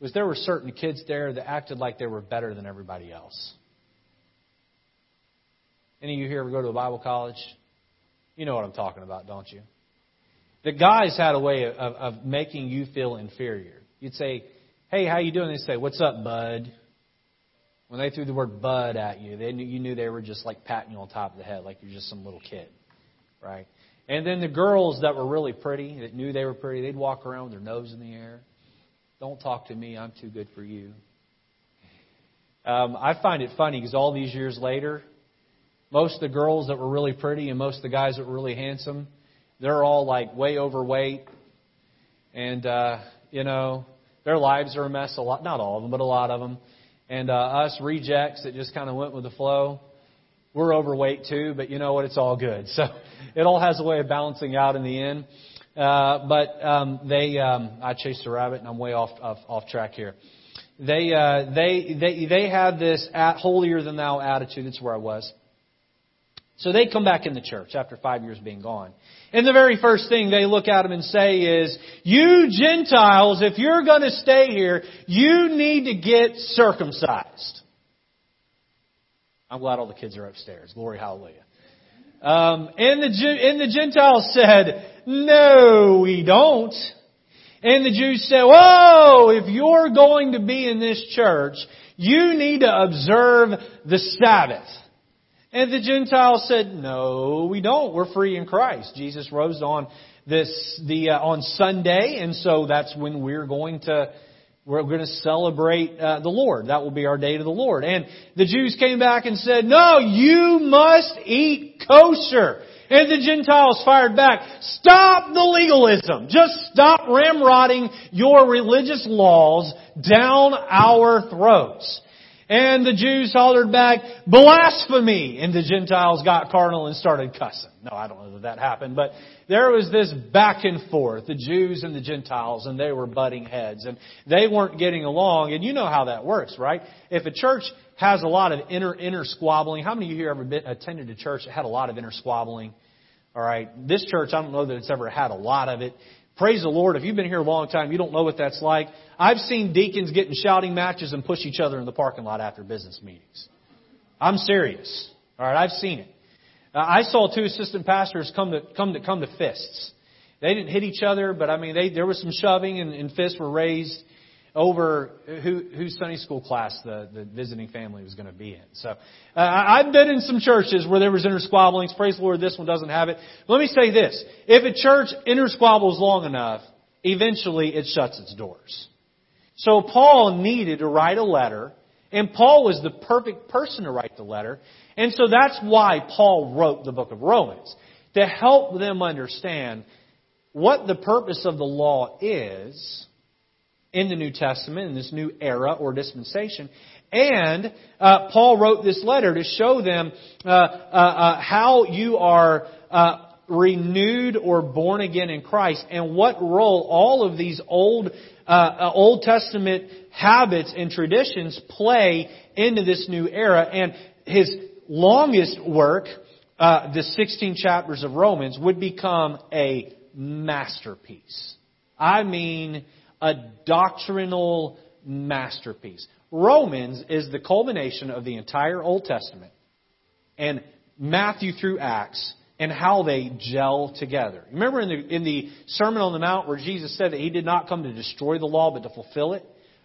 was there were certain kids there that acted like they were better than everybody else. Any of you here ever go to a Bible college? You know what I'm talking about, don't you? The guys had a way of, of making you feel inferior. You'd say, "Hey, how you doing?" They'd say, "What's up, bud?" When they threw the word "bud" at you, they knew, you knew they were just like patting you on top of the head, like you're just some little kid, right? And then the girls that were really pretty, that knew they were pretty, they'd walk around with their nose in the air. Don't talk to me. I'm too good for you. Um, I find it funny because all these years later, most of the girls that were really pretty and most of the guys that were really handsome, they're all like way overweight. And, uh, you know, their lives are a mess. A lot, not all of them, but a lot of them. And uh, us rejects that just kind of went with the flow, we're overweight too, but you know what? It's all good. So it all has a way of balancing out in the end. Uh, but um, they, um, I chased a rabbit, and I'm way off off, off track here. They, uh, they, they, they had this at, holier than thou attitude. That's where I was. So they come back in the church after five years being gone. And the very first thing they look at them and say is, you Gentiles, if you're going to stay here, you need to get circumcised. I'm glad all the kids are upstairs. Glory, hallelujah. Um, and the and the Gentiles said, "No, we don't. And the Jews said, Whoa, if you're going to be in this church, you need to observe the Sabbath. And the Gentiles said, No, we don't. We're free in Christ. Jesus rose on this the uh, on Sunday, and so that's when we're going to we're going to celebrate uh, the Lord. That will be our day to the Lord. And the Jews came back and said, "No, you must eat kosher." And the Gentiles fired back, stop the legalism. Just stop ramrodding your religious laws down our throats. And the Jews hollered back, blasphemy! And the Gentiles got carnal and started cussing. No, I don't know that that happened, but there was this back and forth, the Jews and the Gentiles, and they were butting heads, and they weren't getting along, and you know how that works, right? If a church has a lot of inner, inner squabbling, how many of you here ever been, attended a church that had a lot of inner squabbling? Alright, this church, I don't know that it's ever had a lot of it. Praise the Lord. If you've been here a long time, you don't know what that's like. I've seen deacons get in shouting matches and push each other in the parking lot after business meetings. I'm serious. All right, I've seen it. I saw two assistant pastors come to come to come to fists. They didn't hit each other, but I mean, they, there was some shoving and, and fists were raised over who, whose Sunday school class the, the visiting family was going to be in. So uh, I've been in some churches where there was inner squabblings. Praise the Lord, this one doesn't have it. Let me say this: if a church inner squabbles long enough, eventually it shuts its doors. So Paul needed to write a letter, and Paul was the perfect person to write the letter, and so that's why Paul wrote the book of Romans to help them understand what the purpose of the law is in the New Testament, in this new era or dispensation. And uh, Paul wrote this letter to show them uh, uh, uh how you are uh, renewed or born again in Christ, and what role all of these old uh, Old Testament habits and traditions play into this new era. And his longest work, the 16 chapters of Romans, would become a masterpiece. I mean a doctrinal masterpiece. Romans is the culmination of the entire Old Testament and Matthew through Acts and how they gel together. Remember in the, in the Sermon on the Mount where Jesus said that he did not come to destroy the law but to fulfill it?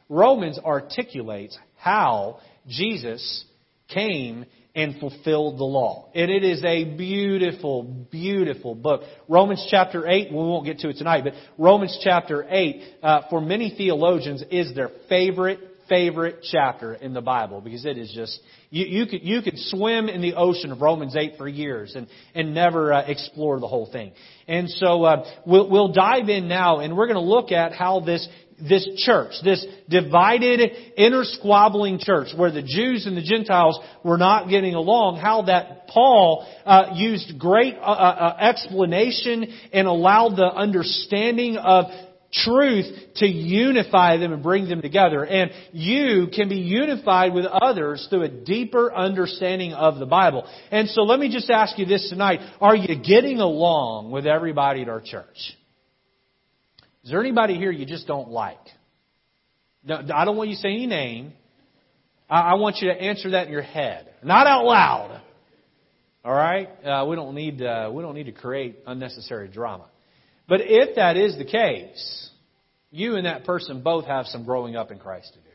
Romans articulates how Jesus came and fulfilled the law. And it is a beautiful, beautiful book. Romans chapter 8, we won't get to it tonight, but Romans chapter 8, uh, for many theologians, is their favorite, favorite chapter in the Bible because it is just, you, you, could, you could swim in the ocean of Romans 8 for years and, and never uh, explore the whole thing. And so uh, we'll, we'll dive in now and we're going to look at how this this church, this divided, inner squabbling church where the Jews and the Gentiles were not getting along, how that Paul uh, used great uh, uh, uh, explanation and allowed the understanding of truth to unify them and bring them together. And you can be unified with others through a deeper understanding of the Bible. And so let me just ask you this tonight. Are you getting along with everybody at our church? Is there anybody here you just don't like? I don't want you to say any name. I want you to answer that in your head, not out loud. All right? Uh, we don't need uh, we don't need to create unnecessary drama. But if that is the case, you and that person both have some growing up in Christ to do.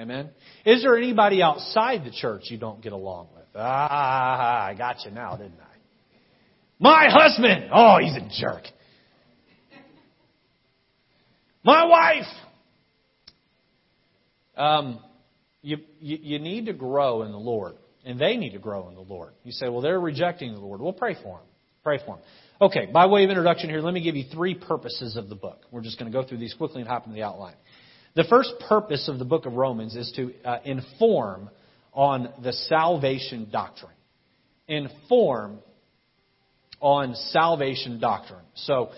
Amen. Is there anybody outside the church you don't get along with? Ah, I got you now, didn't I? My husband. Oh, he's a jerk. My wife. Um, you, you, you need to grow in the Lord, and they need to grow in the Lord. You say, well, they're rejecting the Lord. Well, pray for them. Pray for them. Okay, by way of introduction here, let me give you three purposes of the book. We're just going to go through these quickly and hop into the outline. The first purpose of the book of Romans is to uh, inform on the salvation doctrine. Inform on salvation doctrine. So,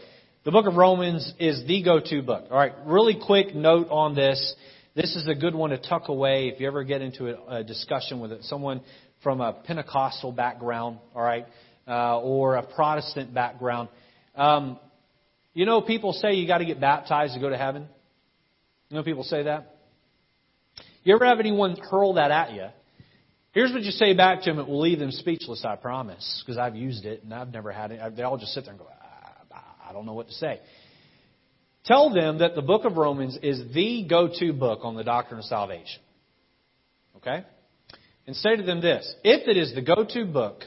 the book of Romans is the go-to book. All right, really quick note on this. This is a good one to tuck away if you ever get into a, a discussion with someone from a Pentecostal background, all right, uh, or a Protestant background. Um, you know, people say you got to get baptized to go to heaven. You know, people say that. You ever have anyone hurl that at you? Here's what you say back to them. It will leave them speechless, I promise, because I've used it and I've never had it. They all just sit there and go, I don't know what to say. tell them that the book of Romans is the go to book on the doctrine of salvation. Okay? And say to them this if it is the go to book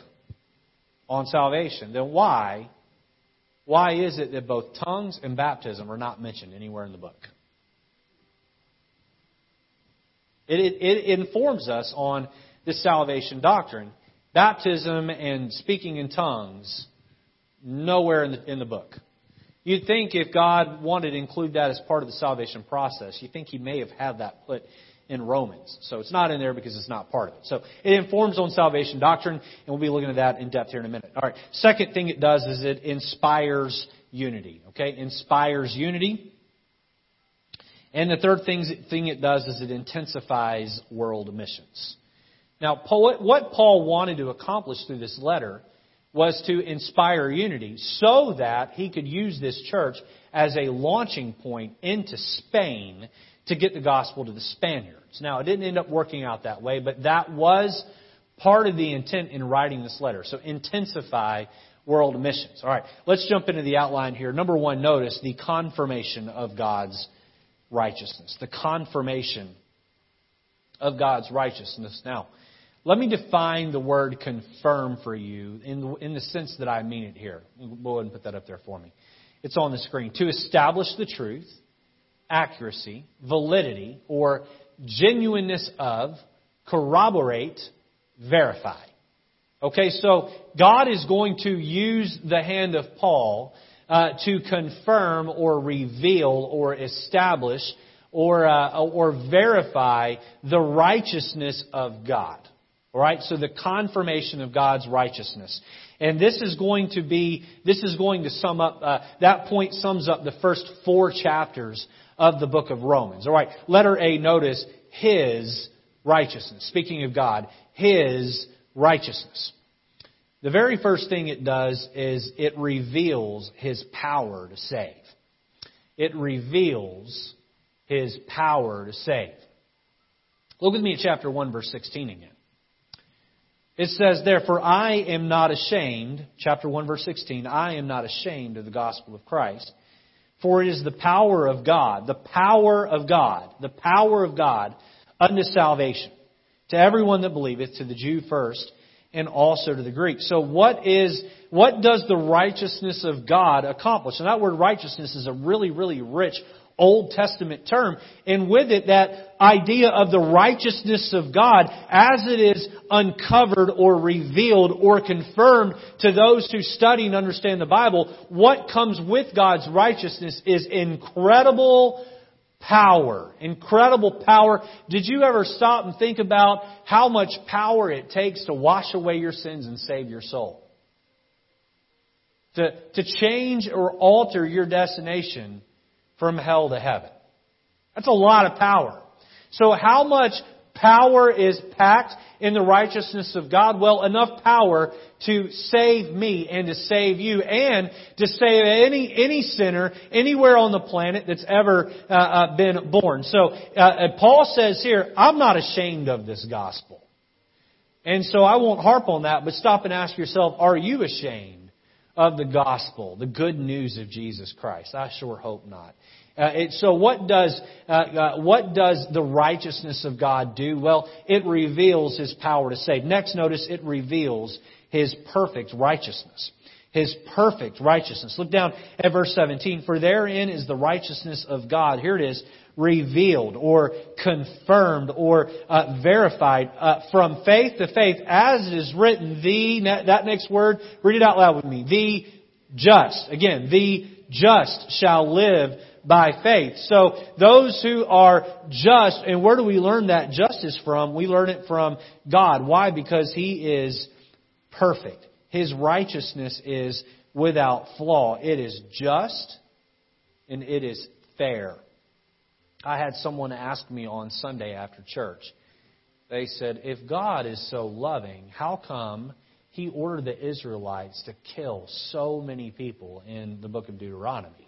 on salvation, then why? Why is it that both tongues and baptism are not mentioned anywhere in the book? It, it, it informs us on this salvation doctrine. Baptism and speaking in tongues, nowhere in the, in the book. You'd think if God wanted to include that as part of the salvation process, you think He may have had that put in Romans. So it's not in there because it's not part of it. So it informs on salvation doctrine, and we'll be looking at that in depth here in a minute. All right. Second thing it does is it inspires unity. Okay? Inspires unity. And the third thing, thing it does is it intensifies world missions. Now, what Paul wanted to accomplish through this letter was to inspire unity so that he could use this church as a launching point into Spain to get the gospel to the Spaniards. Now, it didn't end up working out that way, but that was part of the intent in writing this letter. So, intensify world missions. All right, let's jump into the outline here. Number one, notice the confirmation of God's righteousness. The confirmation of God's righteousness. Now, let me define the word confirm for you in in the sense that I mean it here. Go ahead and put that up there for me. It's on the screen. To establish the truth, accuracy, validity, or genuineness of, corroborate, verify. Okay, so God is going to use the hand of Paul uh, to confirm or reveal or establish or, uh, or verify the righteousness of God. All right, so the confirmation of God's righteousness. And this is going to be, this is going to sum up, uh, that point sums up the first four chapters of the book of Romans. All right, letter A, notice His righteousness. Speaking of God, His righteousness. The very first thing it does is it reveals His power to save. It reveals His power to save. Look with me at chapter 1, verse 16 again. It says, Therefore, I am not ashamed, chapter 1, verse 16, I am not ashamed of the gospel of Christ, for it is the power of God, the power of God, the power of God unto salvation, to everyone that believeth, to the Jew first, and also to the Greek. So what is, what does the righteousness of God accomplish? And that word righteousness is a really, really rich Old Testament term. And with it, that idea of the righteousness of God as it is uncovered or revealed or confirmed to those who study and understand the Bible, what comes with God's righteousness is incredible power. Incredible power. Did you ever stop and think about how much power it takes to wash away your sins and save your soul? To, to change or alter your destination from hell to heaven. That's a lot of power. So how much power is packed in the righteousness of God? Well, enough power to save me and to save you and to save any, any sinner anywhere on the planet that's ever uh, uh, been born. So uh, Paul says here, I'm not ashamed of this gospel. And so I won't harp on that, but stop and ask yourself, are you ashamed? Of the gospel, the good news of Jesus Christ? I sure hope not. Uh, it, so what does uh, uh, what does the righteousness of God do? Well, it reveals His power to save. Next, notice it reveals His perfect righteousness. His perfect righteousness. Look down at verse 17. For therein is the righteousness of God. Here it is, revealed or confirmed or uh, verified uh, from faith to faith, as it is written. The that next word, read it out loud with me. The just. Again, the just shall live by faith. So those who are just, and where do we learn that justice from? We learn it from God. Why? Because He is perfect. His righteousness is without flaw. It is just and it is fair. I had someone ask me on Sunday after church. They said, if God is so loving, how come He ordered the Israelites to kill so many people in the book of Deuteronomy?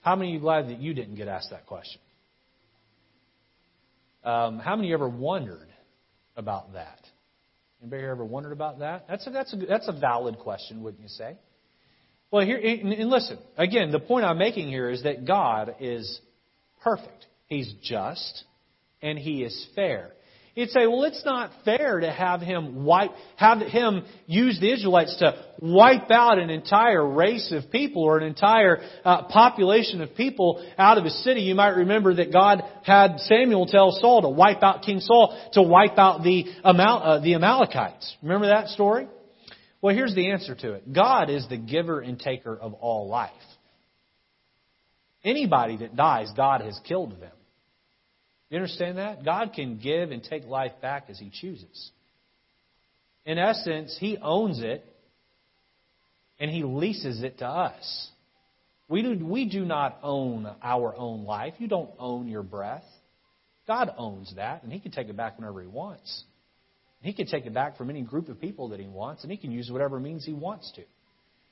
How many of you glad that you didn't get asked that question? Um, how many of you ever wondered about that? Anybody ever wondered about that? That's a, that's a, that's a valid question, wouldn't you say? Well, here, and listen, again, the point I'm making here is that God is perfect. He's just, and He is fair. You'd say, well, it's not fair to have him wipe, have him use the Israelites to wipe out an entire race of people or an entire uh, population of people out of a city. You might remember that God had Samuel tell Saul to wipe out King Saul, to wipe out the, Amal, uh, the Amalekites. Remember that story? Well, here's the answer to it. God is the giver and taker of all life. Anybody that dies, God has killed them. You understand that? God can give and take life back as He chooses. In essence, He owns it and He leases it to us. We do, we do not own our own life. You don't own your breath. God owns that, and He can take it back whenever He wants. He can take it back from any group of people that He wants, and He can use whatever means He wants to.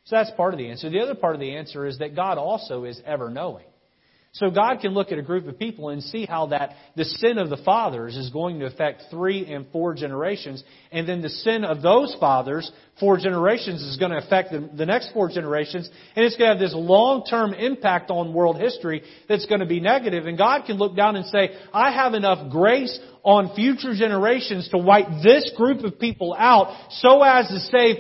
So that's part of the answer. The other part of the answer is that God also is ever knowing. So God can look at a group of people and see how that the sin of the fathers is going to affect three and four generations, and then the sin of those fathers, four generations, is going to affect the, the next four generations, and it's going to have this long-term impact on world history that's going to be negative. And God can look down and say, I have enough grace on future generations to wipe this group of people out so as to save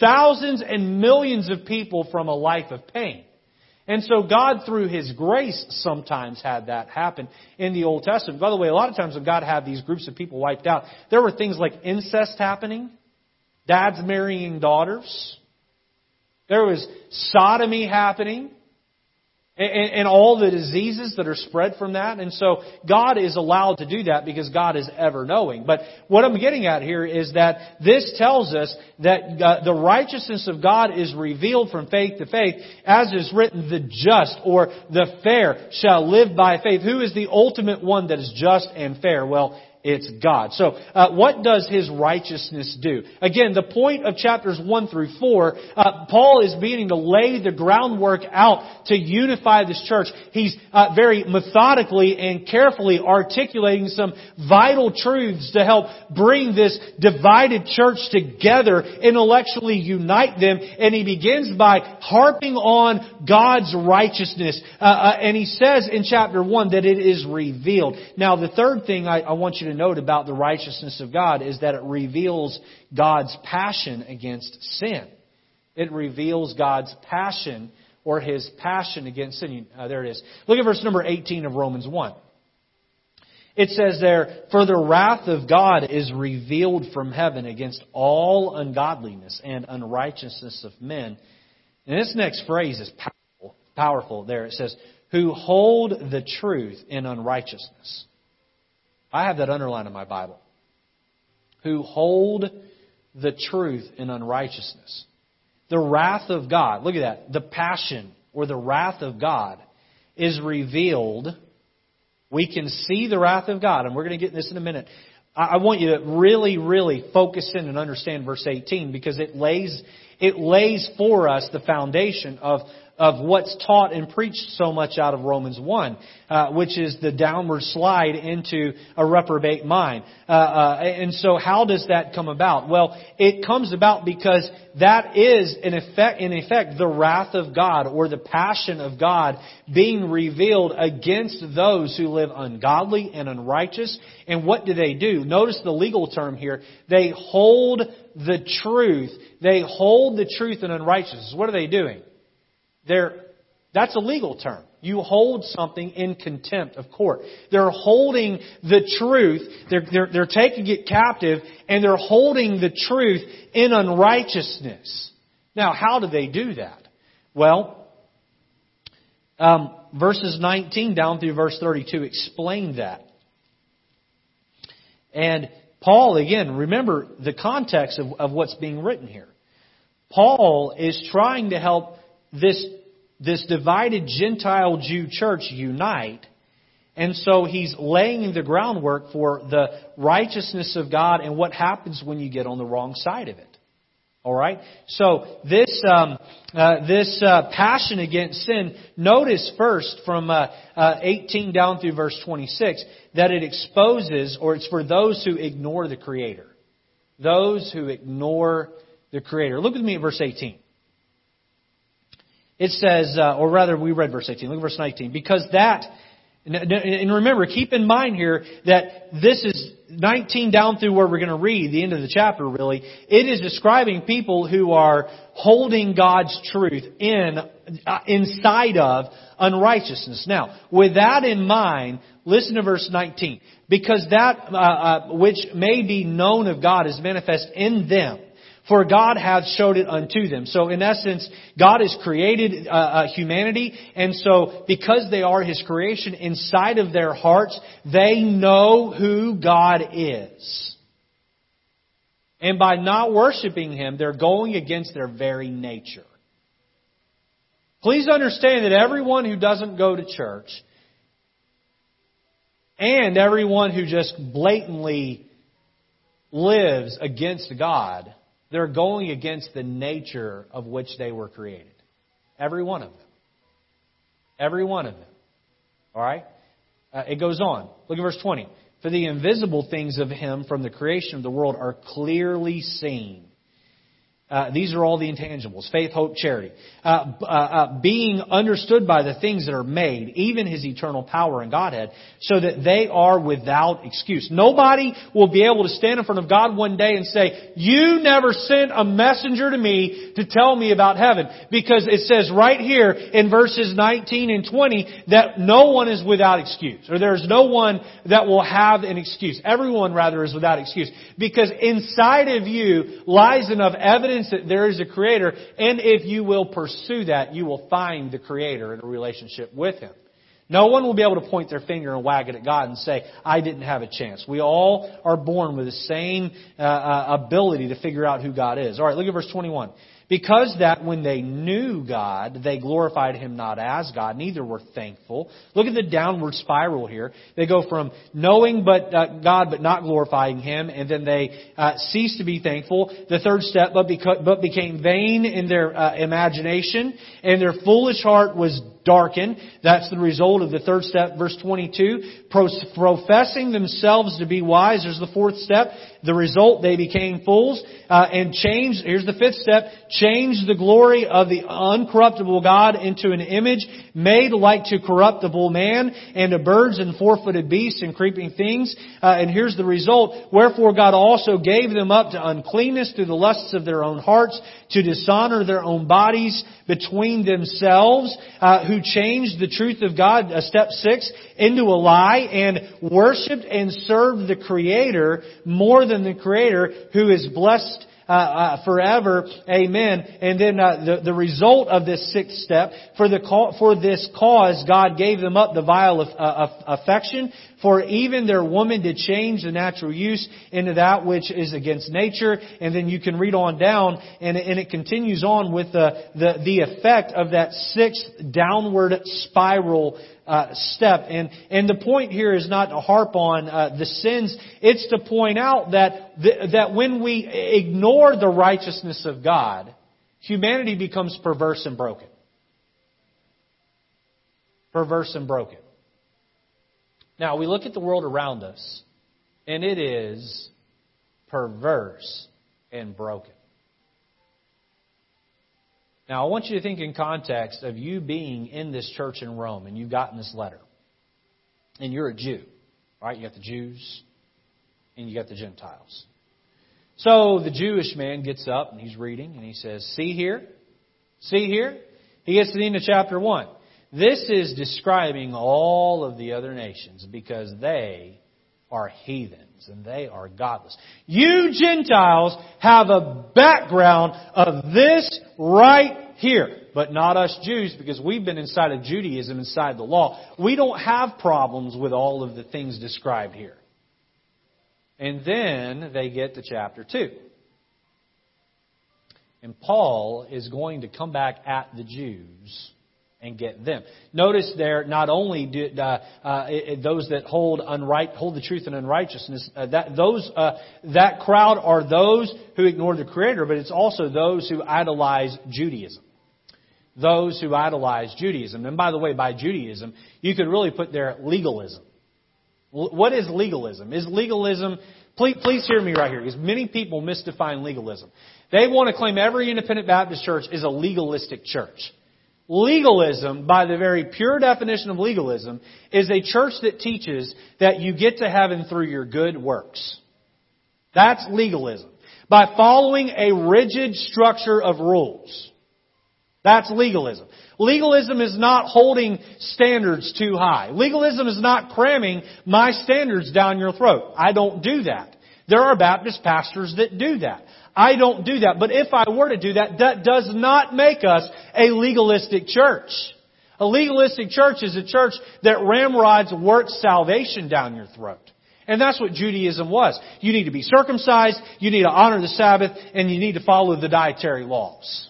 thousands and millions of people from a life of pain. And so God, through His grace, sometimes had that happen in the Old Testament. By the way, a lot of times when God had these groups of people wiped out, there were things like incest happening, dads marrying daughters, there was sodomy happening, and, and, all the diseases that are spread from that. And so God is allowed to do that because God is ever knowing. But what I'm getting at here is that this tells us that uh, the righteousness of God is revealed from faith to faith, as is written, the just or the fair shall live by faith. Who is the ultimate one that is just and fair? Well, it's God. So, uh, what does His righteousness do? Again, the point of chapters 1 through 4, uh, Paul is beginning to lay the groundwork out to unify this church. He's uh, very methodically and carefully articulating some vital truths to help bring this divided church together, intellectually unite them, and he begins by harping on God's righteousness. Uh, uh, and he says in chapter 1 that it is revealed. Now, the third thing I, I want you to note about the righteousness of God is that it reveals God's passion against sin. It reveals God's passion or his passion against sin. Uh, there it is. Look at verse number 18 of Romans 1. It says there, For the wrath of God is revealed from heaven against all ungodliness and unrighteousness of men. And this next phrase is powerful. Powerful there. It says, Who hold the truth in unrighteousness. I have that underlined in my Bible. Who hold the truth in unrighteousness. The wrath of God, look at that, the passion or the wrath of God is revealed. We can see the wrath of God, and we're going to get this in a minute. I want you to really, really focus in and understand verse 18 because it lays, it lays for us the foundation of, of what's taught and preached so much out of Romans 1, uh, which is the downward slide into a reprobate mind. Uh, uh, and so how does that come about? Well, it comes about because that is in effect, in effect the wrath of God or the passion of God being revealed against those who live ungodly and unrighteous. And what do they do? Notice the legal term here. They hold the truth. They hold the truth in unrighteousness. What are they doing? They're, that's a legal term. You hold something in contempt of court. They're holding the truth, they're, they're, they're taking it captive, and they're holding the truth in unrighteousness. Now, how do they do that? Well, um, verses 19 down through verse 32 explain that. And Paul, again, remember the context of, of what's being written here. Paul is trying to help this, this divided Gentile Jew church unite. And so he's laying the groundwork for the righteousness of God and what happens when you get on the wrong side of it. All right. So this um, uh, this uh, passion against sin. Notice first from uh, uh 18 down through verse 26 that it exposes, or it's for those who ignore the Creator. Those who ignore the Creator. Look with me at verse 18. It says, uh, or rather, we read verse 18. Look at verse 19. Because that, and remember, keep in mind here that this is 19 down through where we're going to read, the end of the chapter really. It is describing people who are holding God's truth in, uh, inside of unrighteousness. Now, with that in mind, listen to verse 19. Because that uh, uh, which may be known of God is manifest in them. For God hath showed it unto them. So in essence, God has created uh, uh, humanity, and so because they are His creation inside of their hearts, they know who God is. And by not worshiping Him, they're going against their very nature. Please understand that everyone who doesn't go to church and everyone who just blatantly lives against God they're going against the nature of which they were created. Every one of them. Every one of them. All right? Uh, it goes on. Look at verse 20. For the invisible things of him from the creation of the world are clearly seen uh, these are all the intangibles faith, hope, charity. Uh, uh, uh, being understood by the things that are made, even his eternal power and Godhead, so that they are without excuse. Nobody will be able to stand in front of God one day and say, You never sent a messenger to me to tell me about heaven. Because it says right here in verses 19 and 20 that no one is without excuse. Or there's no one that will have an excuse. Everyone, rather, is without excuse. Because inside of you lies enough evidence evidence that there is a Creator, and if you will pursue that, you will find the Creator in a relationship with Him. No one will be able to point their finger and wag it at God and say, I didn't have a chance. We all are born with the same uh, uh, ability to figure out who God is. All right, look at verse 21. Because that when they knew God, they glorified Him not as God, neither were thankful. Look at the downward spiral here. They go from knowing but uh, God but not glorifying Him, and then they uh, cease to be thankful. The third step, but, beca- but became vain in their uh, imagination, and their foolish heart was darkened. That's the result of the third step, verse 22. Professing themselves to be wise, there's the fourth step. The result, they became fools uh, and changed, here's the fifth step, changed the glory of the uncorruptible God into an image made like to corruptible man and to birds and four-footed beasts and creeping things. Uh, and here's the result. Wherefore God also gave them up to uncleanness through the lusts of their own hearts to dishonor their own bodies between themselves, uh, who changed the truth of God, uh, step six, into a lie and worshiped and served the Creator more than the Creator who is blessed uh, uh, forever. Amen. And then uh, the, the result of this sixth step, for, the, for this cause, God gave them up the vile uh, of affection, for even their woman did change the natural use into that which is against nature. And then you can read on down, and, it continues on with the, the, the effect of that sixth downward spiral uh, step. And, and the point here is not to harp on uh, the sins. It's to point out that, that when we ignore the righteousness of God, humanity becomes perverse and broken. Perverse and broken. Now, we look at the world around us, and it is perverse and broken. Now, I want you to think in context of you being in this church in Rome and you've gotten this letter. And you're a Jew, right? You got the Jews and you got the Gentiles. So the Jewish man gets up and he's reading and he says, See here, see here. He gets to the end of chapter 1. This is describing all of the other nations because they are heathens and they are godless. You Gentiles have a background of this right here, but not us Jews because we've been inside of Judaism, inside the law. We don't have problems with all of the things described here. And then they get to chapter 2. And Paul is going to come back at the Jews and get them. Notice there, not only do, uh, uh, those that hold unright, hold the truth in unrighteousness, uh, that those uh, that crowd are those who ignore the Creator, but it's also those who idolize Judaism. Those who idolize Judaism. And by the way, by Judaism, you could really put there legalism. What is legalism? Is legalism Please, please hear me right here, because many people misdefine legalism. They want to claim every independent Baptist church is a legalistic church. Legalism, by the very pure definition of legalism, is a church that teaches that you get to heaven through your good works. That's legalism. By following a rigid structure of rules. That's legalism. Legalism is not holding standards too high. Legalism is not cramming my standards down your throat. I don't do that. There are Baptist pastors that do that. I don't do that. But if I were to do that, that does not make us a legalistic church. A legalistic church is a church that ramrods works salvation down your throat. And that's what Judaism was. You need to be circumcised, you need to honor the Sabbath, and you need to follow the dietary laws.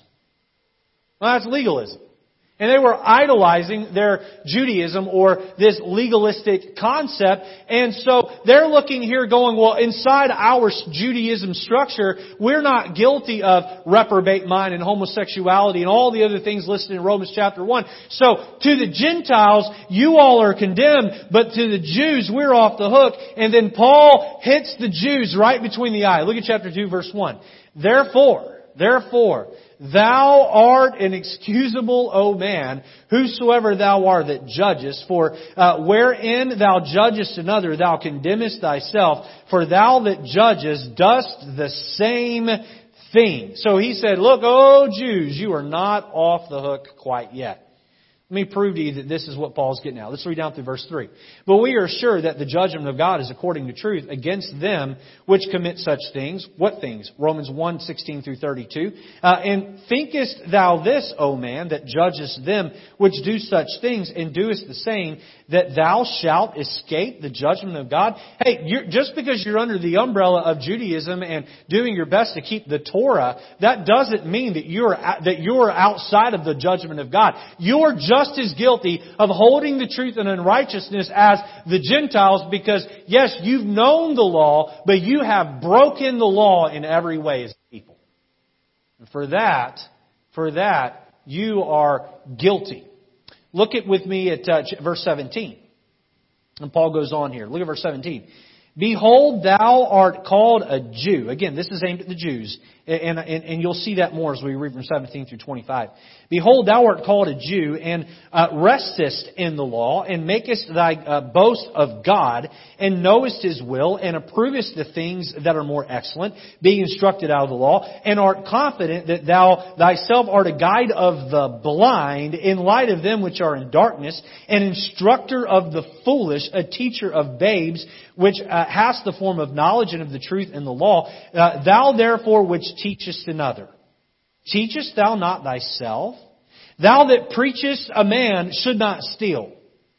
Well, that's legalism. And they were idolizing their Judaism or this legalistic concept. And so they're looking here going, well, inside our Judaism structure, we're not guilty of reprobate mind and homosexuality and all the other things listed in Romans chapter 1. So to the Gentiles, you all are condemned, but to the Jews, we're off the hook. And then Paul hits the Jews right between the eye. Look at chapter 2 verse 1. Therefore, therefore, Thou art inexcusable, O man, whosoever thou art that judgest. For uh, wherein thou judgest another, thou condemnest thyself. For thou that judgest dost the same thing. So he said, Look, O Jews, you are not off the hook quite yet. Let me prove to you that this is what Paul's getting at. Let's read down through verse 3. But we are sure that the judgment of God is according to truth against them which commit such things. What things? Romans 1, 16 through 32. Uh, and thinkest thou this, O man, that judgest them which do such things and doest the same, that thou shalt escape the judgment of God? Hey, just because you're under the umbrella of Judaism and doing your best to keep the Torah, that doesn't mean that you're, that you're outside of the judgment of God. You're just as guilty of holding the truth in unrighteousness as the Gentiles because, yes, you've known the law, but you have broken the law in every way as people. And for that, for that, you are guilty. Look at with me at uh, verse 17. And Paul goes on here. Look at verse 17. Behold, thou art called a Jew. Again, this is aimed at the Jews. And, and, and, you'll see that more as we read from 17 through 25. Behold, thou art called a Jew, and uh, restest in the law, and makest thy uh, boast of God, and knowest his will, and approvest the things that are more excellent, being instructed out of the law, and art confident that thou thyself art a guide of the blind, in light of them which are in darkness, an instructor of the foolish, a teacher of babes, which uh, hast the form of knowledge and of the truth in the law. Uh, thou therefore which teachest another. Teachest thou not thyself? Thou that preachest a man should not steal.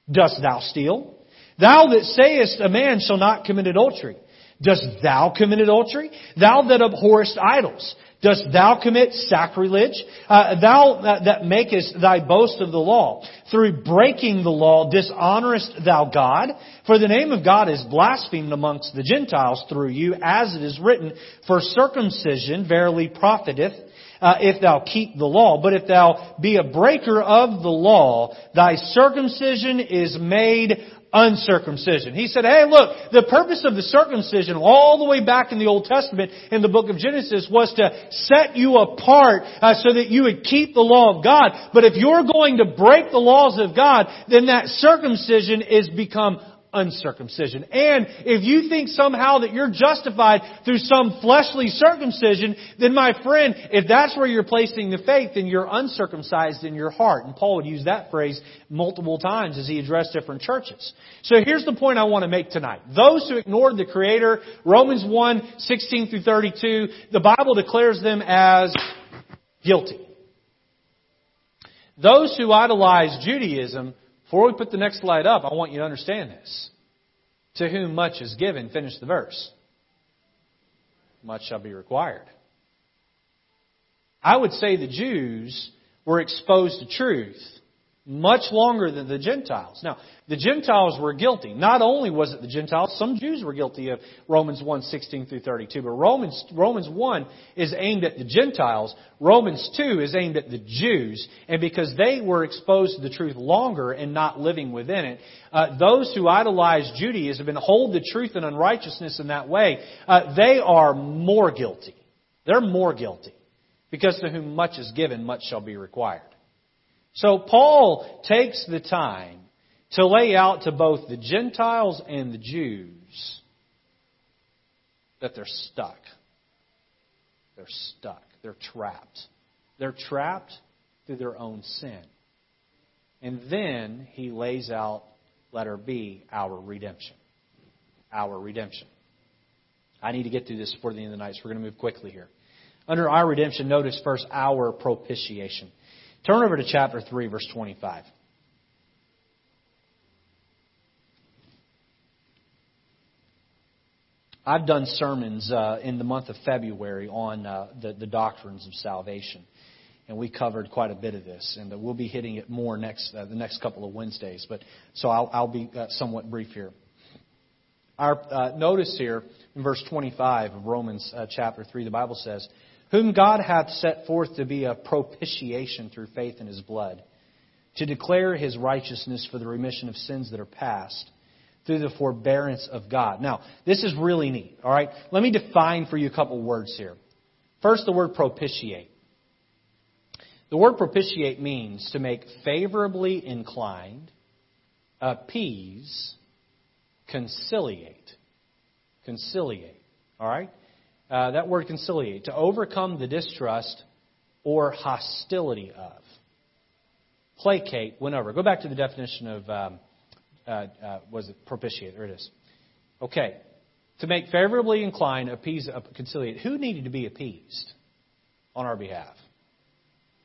Dost thou steal? Thou that sayest a man shall not commit adultery. Dost thou commit adultery? Thou that abhorrest idols. Dost thou commit sacrilege? Uh, thou uh, that makest thy boast of the law. Through breaking the law dishonorest thou God? For the name of God is blasphemed amongst the Gentiles through you, as it is written, For circumcision verily profiteth, uh, if thou keep the law. But if thou be a breaker of the law, thy circumcision is made uncircumcision. He said, hey, look, the purpose of the circumcision all the way back in the Old Testament in the book of Genesis was to set you apart uh, so that you would keep the law of God. But if you're going to break the laws of God, then that circumcision is become uncircumcision. And if you think somehow that you're justified through some fleshly circumcision, then my friend, if that's where you're placing the faith, then you're uncircumcised in your heart. And Paul would use that phrase multiple times as he addressed different churches. So here's the point I want to make tonight. Those who ignored the Creator, Romans 1, 16 through 32, the Bible declares them as guilty. Those who idolize Judaism before we put the next slide up, I want you to understand this. To whom much is given, finish the verse. Much shall be required. I would say the Jews were exposed to truth much longer than the Gentiles. Now, the Gentiles were guilty. Not only was it the Gentiles, some Jews were guilty of Romans 1, 16 through 32, but Romans, Romans 1 is aimed at the Gentiles. Romans 2 is aimed at the Jews. And because they were exposed to the truth longer and not living within it, uh, those who idolize Judaism and hold the truth in unrighteousness in that way, uh, they are more guilty. They're more guilty. Because to whom much is given, much shall be required. So Paul takes the time to lay out to both the Gentiles and the Jews that they're stuck. They're stuck. They're trapped. They're trapped through their own sin. And then he lays out, letter B, our redemption. Our redemption. I need to get through this before the end of the night, so we're going to move quickly here. Under our redemption, notice first our propitiation. Turn over to chapter 3, verse 25. I've done sermons uh, in the month of February on uh, the, the doctrines of salvation, and we covered quite a bit of this, and uh, we'll be hitting it more next uh, the next couple of Wednesdays. But so I'll, I'll be uh, somewhat brief here. Our uh, notice here in verse 25 of Romans chapter 3, the Bible says, whom God hath set forth to be a propitiation through faith in his blood, to declare his righteousness for the remission of sins that are past, through the forbearance of God. Now, this is really neat, all right? Let me define for you a couple words here. First, the word propitiate. The word propitiate means to make favorably inclined, appease, conciliate. Conciliate. All right? Uh, that word conciliate, to overcome the distrust or hostility of. Placate, win over. Go back to the definition of, um, uh, uh, was it propitiate? There it is. Okay. To make favorably inclined, appease, uh, conciliate. Who needed to be appeased on our behalf?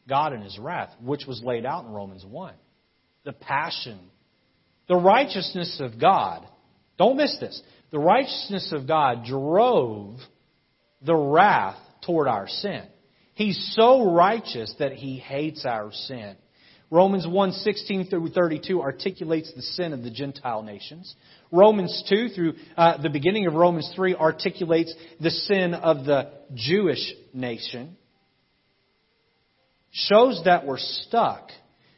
God in His wrath, which was laid out in Romans 1. The passion, the righteousness of God. Don't miss this. The righteousness of God drove the wrath toward our sin. He's so righteous that he hates our sin. Romans 1:16 through 32 articulates the sin of the Gentile nations. Romans 2 through uh, the beginning of Romans 3 articulates the sin of the Jewish nation. Shows that we're stuck.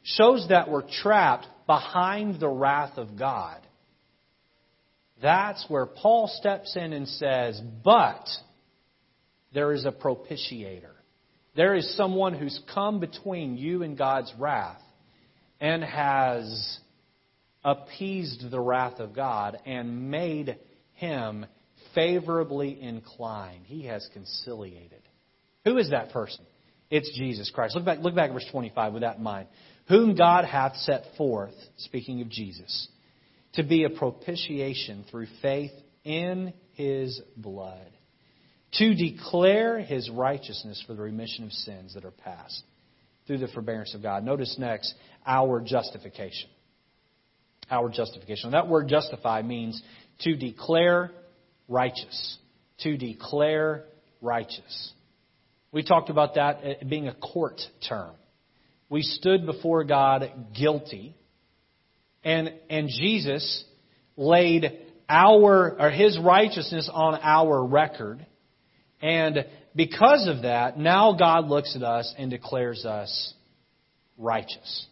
Shows that we're trapped behind the wrath of God. That's where Paul steps in and says, but there is a propitiator. There is someone who's come between you and God's wrath and has appeased the wrath of God and made him favorably inclined. He has conciliated. Who is that person? It's Jesus Christ. Look back, look back at verse 25 with that in mind. Whom God hath set forth, speaking of Jesus, to be a propitiation through faith in his blood to declare his righteousness for the remission of sins that are past through the forbearance of God. Notice next, our justification. Our justification. That word justify means to declare righteous. To declare righteous. We talked about that uh, being a court term. We stood before God guilty, and, and Jesus laid our or his righteousness on our record and because of that, now God looks at us and declares us righteous.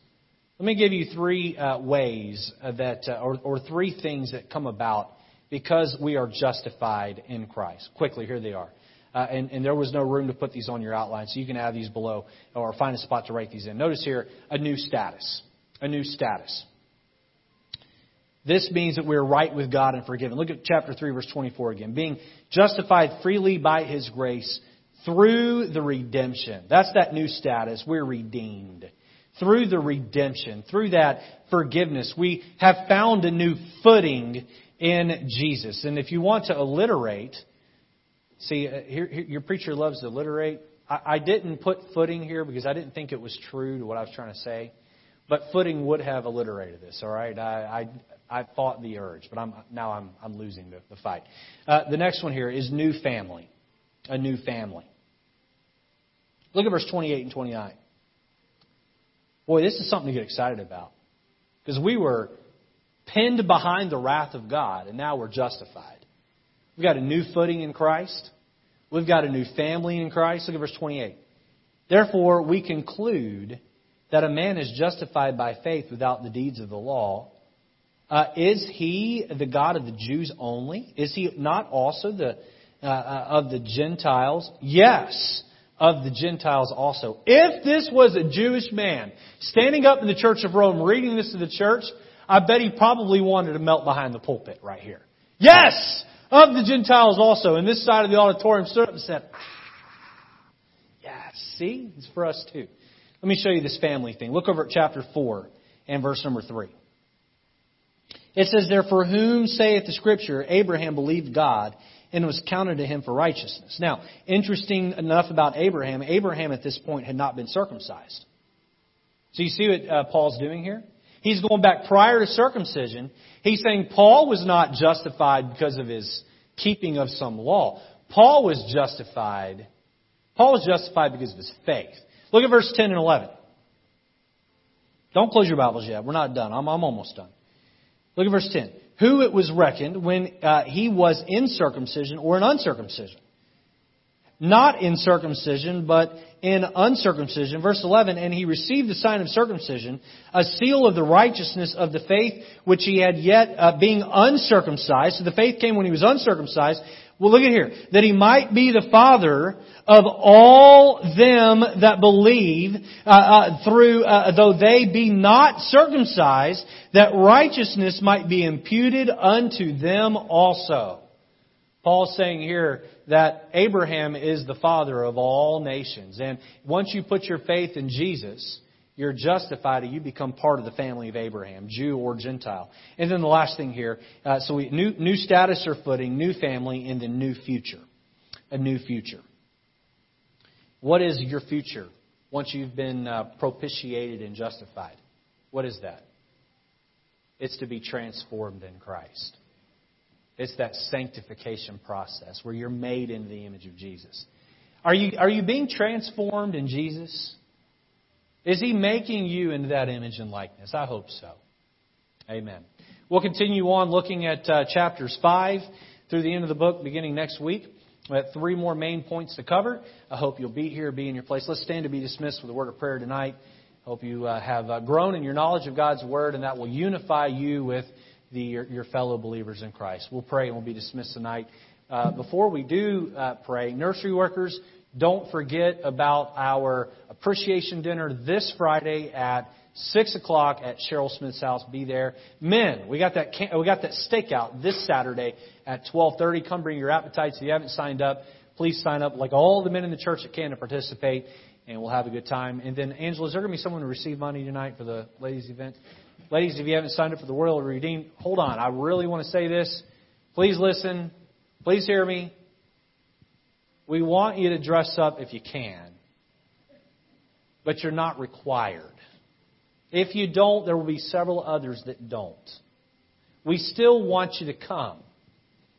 Let me give you three uh, ways that, uh, or, or three things that come about because we are justified in Christ. Quickly, here they are. Uh, and, and, there was no room to put these on your outline, so you can add these below or find a spot to write these in. Notice here a new status. A new status. This means that we're right with God and forgiven. Look at chapter 3, verse 24 again. Being justified freely by His grace through the redemption. That's that new status. We're redeemed. Through the redemption, through that forgiveness, we have found a new footing in Jesus. And if you want to alliterate, see, uh, here, here, your preacher loves to alliterate. I, I didn't put footing here because I didn't think it was true to what I was trying to say. But footing would have alliterated this, all right? I, I I fought the urge, but I'm, now I'm, I'm losing the, the fight. Uh, the next one here is new family. A new family. Look at verse 28 and 29. Boy, this is something to get excited about. Because we were pinned behind the wrath of God, and now we're justified. We've got a new footing in Christ. We've got a new family in Christ. Look at verse 28. Therefore, we conclude that a man is justified by faith without the deeds of the law. Uh, is he the God of the Jews only? Is he not also the uh, uh, of the Gentiles? Yes, of the Gentiles also. If this was a Jewish man standing up in the Church of Rome reading this to the church, I bet he probably wanted to melt behind the pulpit right here. Yes! Of the Gentiles also. And this side of the auditorium stood up and said, ah, yeah, see? It's for us too. Let me show you this family thing. Look over at chapter 4 and verse number 3. It says, Therefore, whom saith the Scripture, Abraham believed God, and was counted to him for righteousness. Now, interesting enough about Abraham, Abraham at this point had not been circumcised. So you see what uh, Paul's doing here? He's going back prior to circumcision. He's saying Paul was not justified because of his keeping of some law. Paul was justified. Paul was justified because of his faith. Look at verse 10 and 11. Don't close your Bibles yet. We're not done. I'm, I'm almost done. Look at verse 10. Who it was reckoned when uh, he was in circumcision or in uncircumcision. Not in circumcision, but in uncircumcision. Verse 11, and he received the sign of circumcision, a seal of the righteousness of the faith which he had yet uh, being uncircumcised. So the faith came when he was uncircumcised. Well, look at here. That he might be the father of all them that believe, uh, uh, through, uh, though they be not circumcised, that righteousness might be imputed unto them also. Paul's saying here that Abraham is the father of all nations. And once you put your faith in Jesus, you're justified and you become part of the family of Abraham, Jew or Gentile. And then the last thing here, uh, so we, new, new status or footing, new family, and then new future. A new future. What is your future once you've been uh, propitiated and justified? What is that? It's to be transformed in Christ. It's that sanctification process where you're made in the image of Jesus. Are you, are you being transformed in Jesus? Is He making you into that image and likeness? I hope so. Amen. We'll continue on looking at uh, chapters 5 through the end of the book beginning next week. We have three more main points to cover. I hope you'll be here, be in your place. Let's stand to be dismissed with a word of prayer tonight. Hope you uh, have uh, grown in your knowledge of God's Word, and that will unify you with the, your, your, fellow believers in Christ. We'll pray and we'll be dismissed tonight. Uh, before we do uh, pray, nursery workers, don't forget about our appreciation dinner this Friday at six o'clock at Cheryl Smith's house. Be there. Men, we got that we got that stakeout this Saturday at twelve thirty. Come bring your appetites. If you haven't signed up, please sign up. Like all the men in the church that can to participate, and we'll have a good time. And then, Angela, is there going to be someone to receive money tonight for the ladies' event? Ladies, if you haven't signed up for the World Redeemed, hold on. I really want to say this. Please listen. Please hear me. We want you to dress up if you can, but you're not required. If you don't, there will be several others that don't. We still want you to come.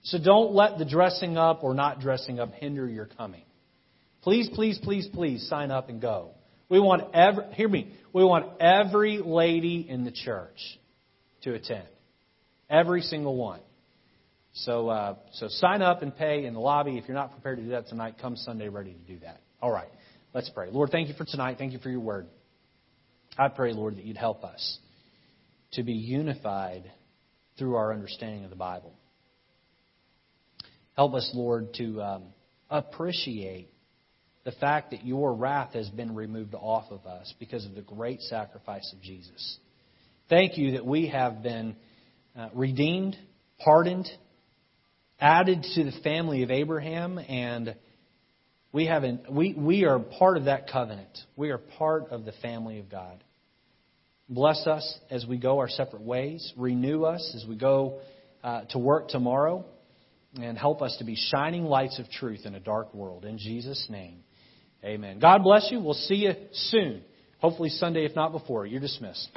So don't let the dressing up or not dressing up hinder your coming. Please, please, please, please sign up and go. We want every, hear me, we want every lady in the church to attend. Every single one. So, uh, so sign up and pay in the lobby. If you're not prepared to do that tonight, come Sunday ready to do that. All right. Let's pray. Lord, thank you for tonight. Thank you for your word. I pray, Lord, that you'd help us to be unified through our understanding of the Bible. Help us, Lord, to um, appreciate the fact that your wrath has been removed off of us because of the great sacrifice of Jesus. Thank you that we have been uh, redeemed, pardoned, added to the family of Abraham, and we, have an, we, we are part of that covenant. We are part of the family of God. Bless us as we go our separate ways. Renew us as we go uh, to work tomorrow. And help us to be shining lights of truth in a dark world. In Jesus' name, amen. God bless you. We'll see you soon. Hopefully Sunday, if not before. You're dismissed.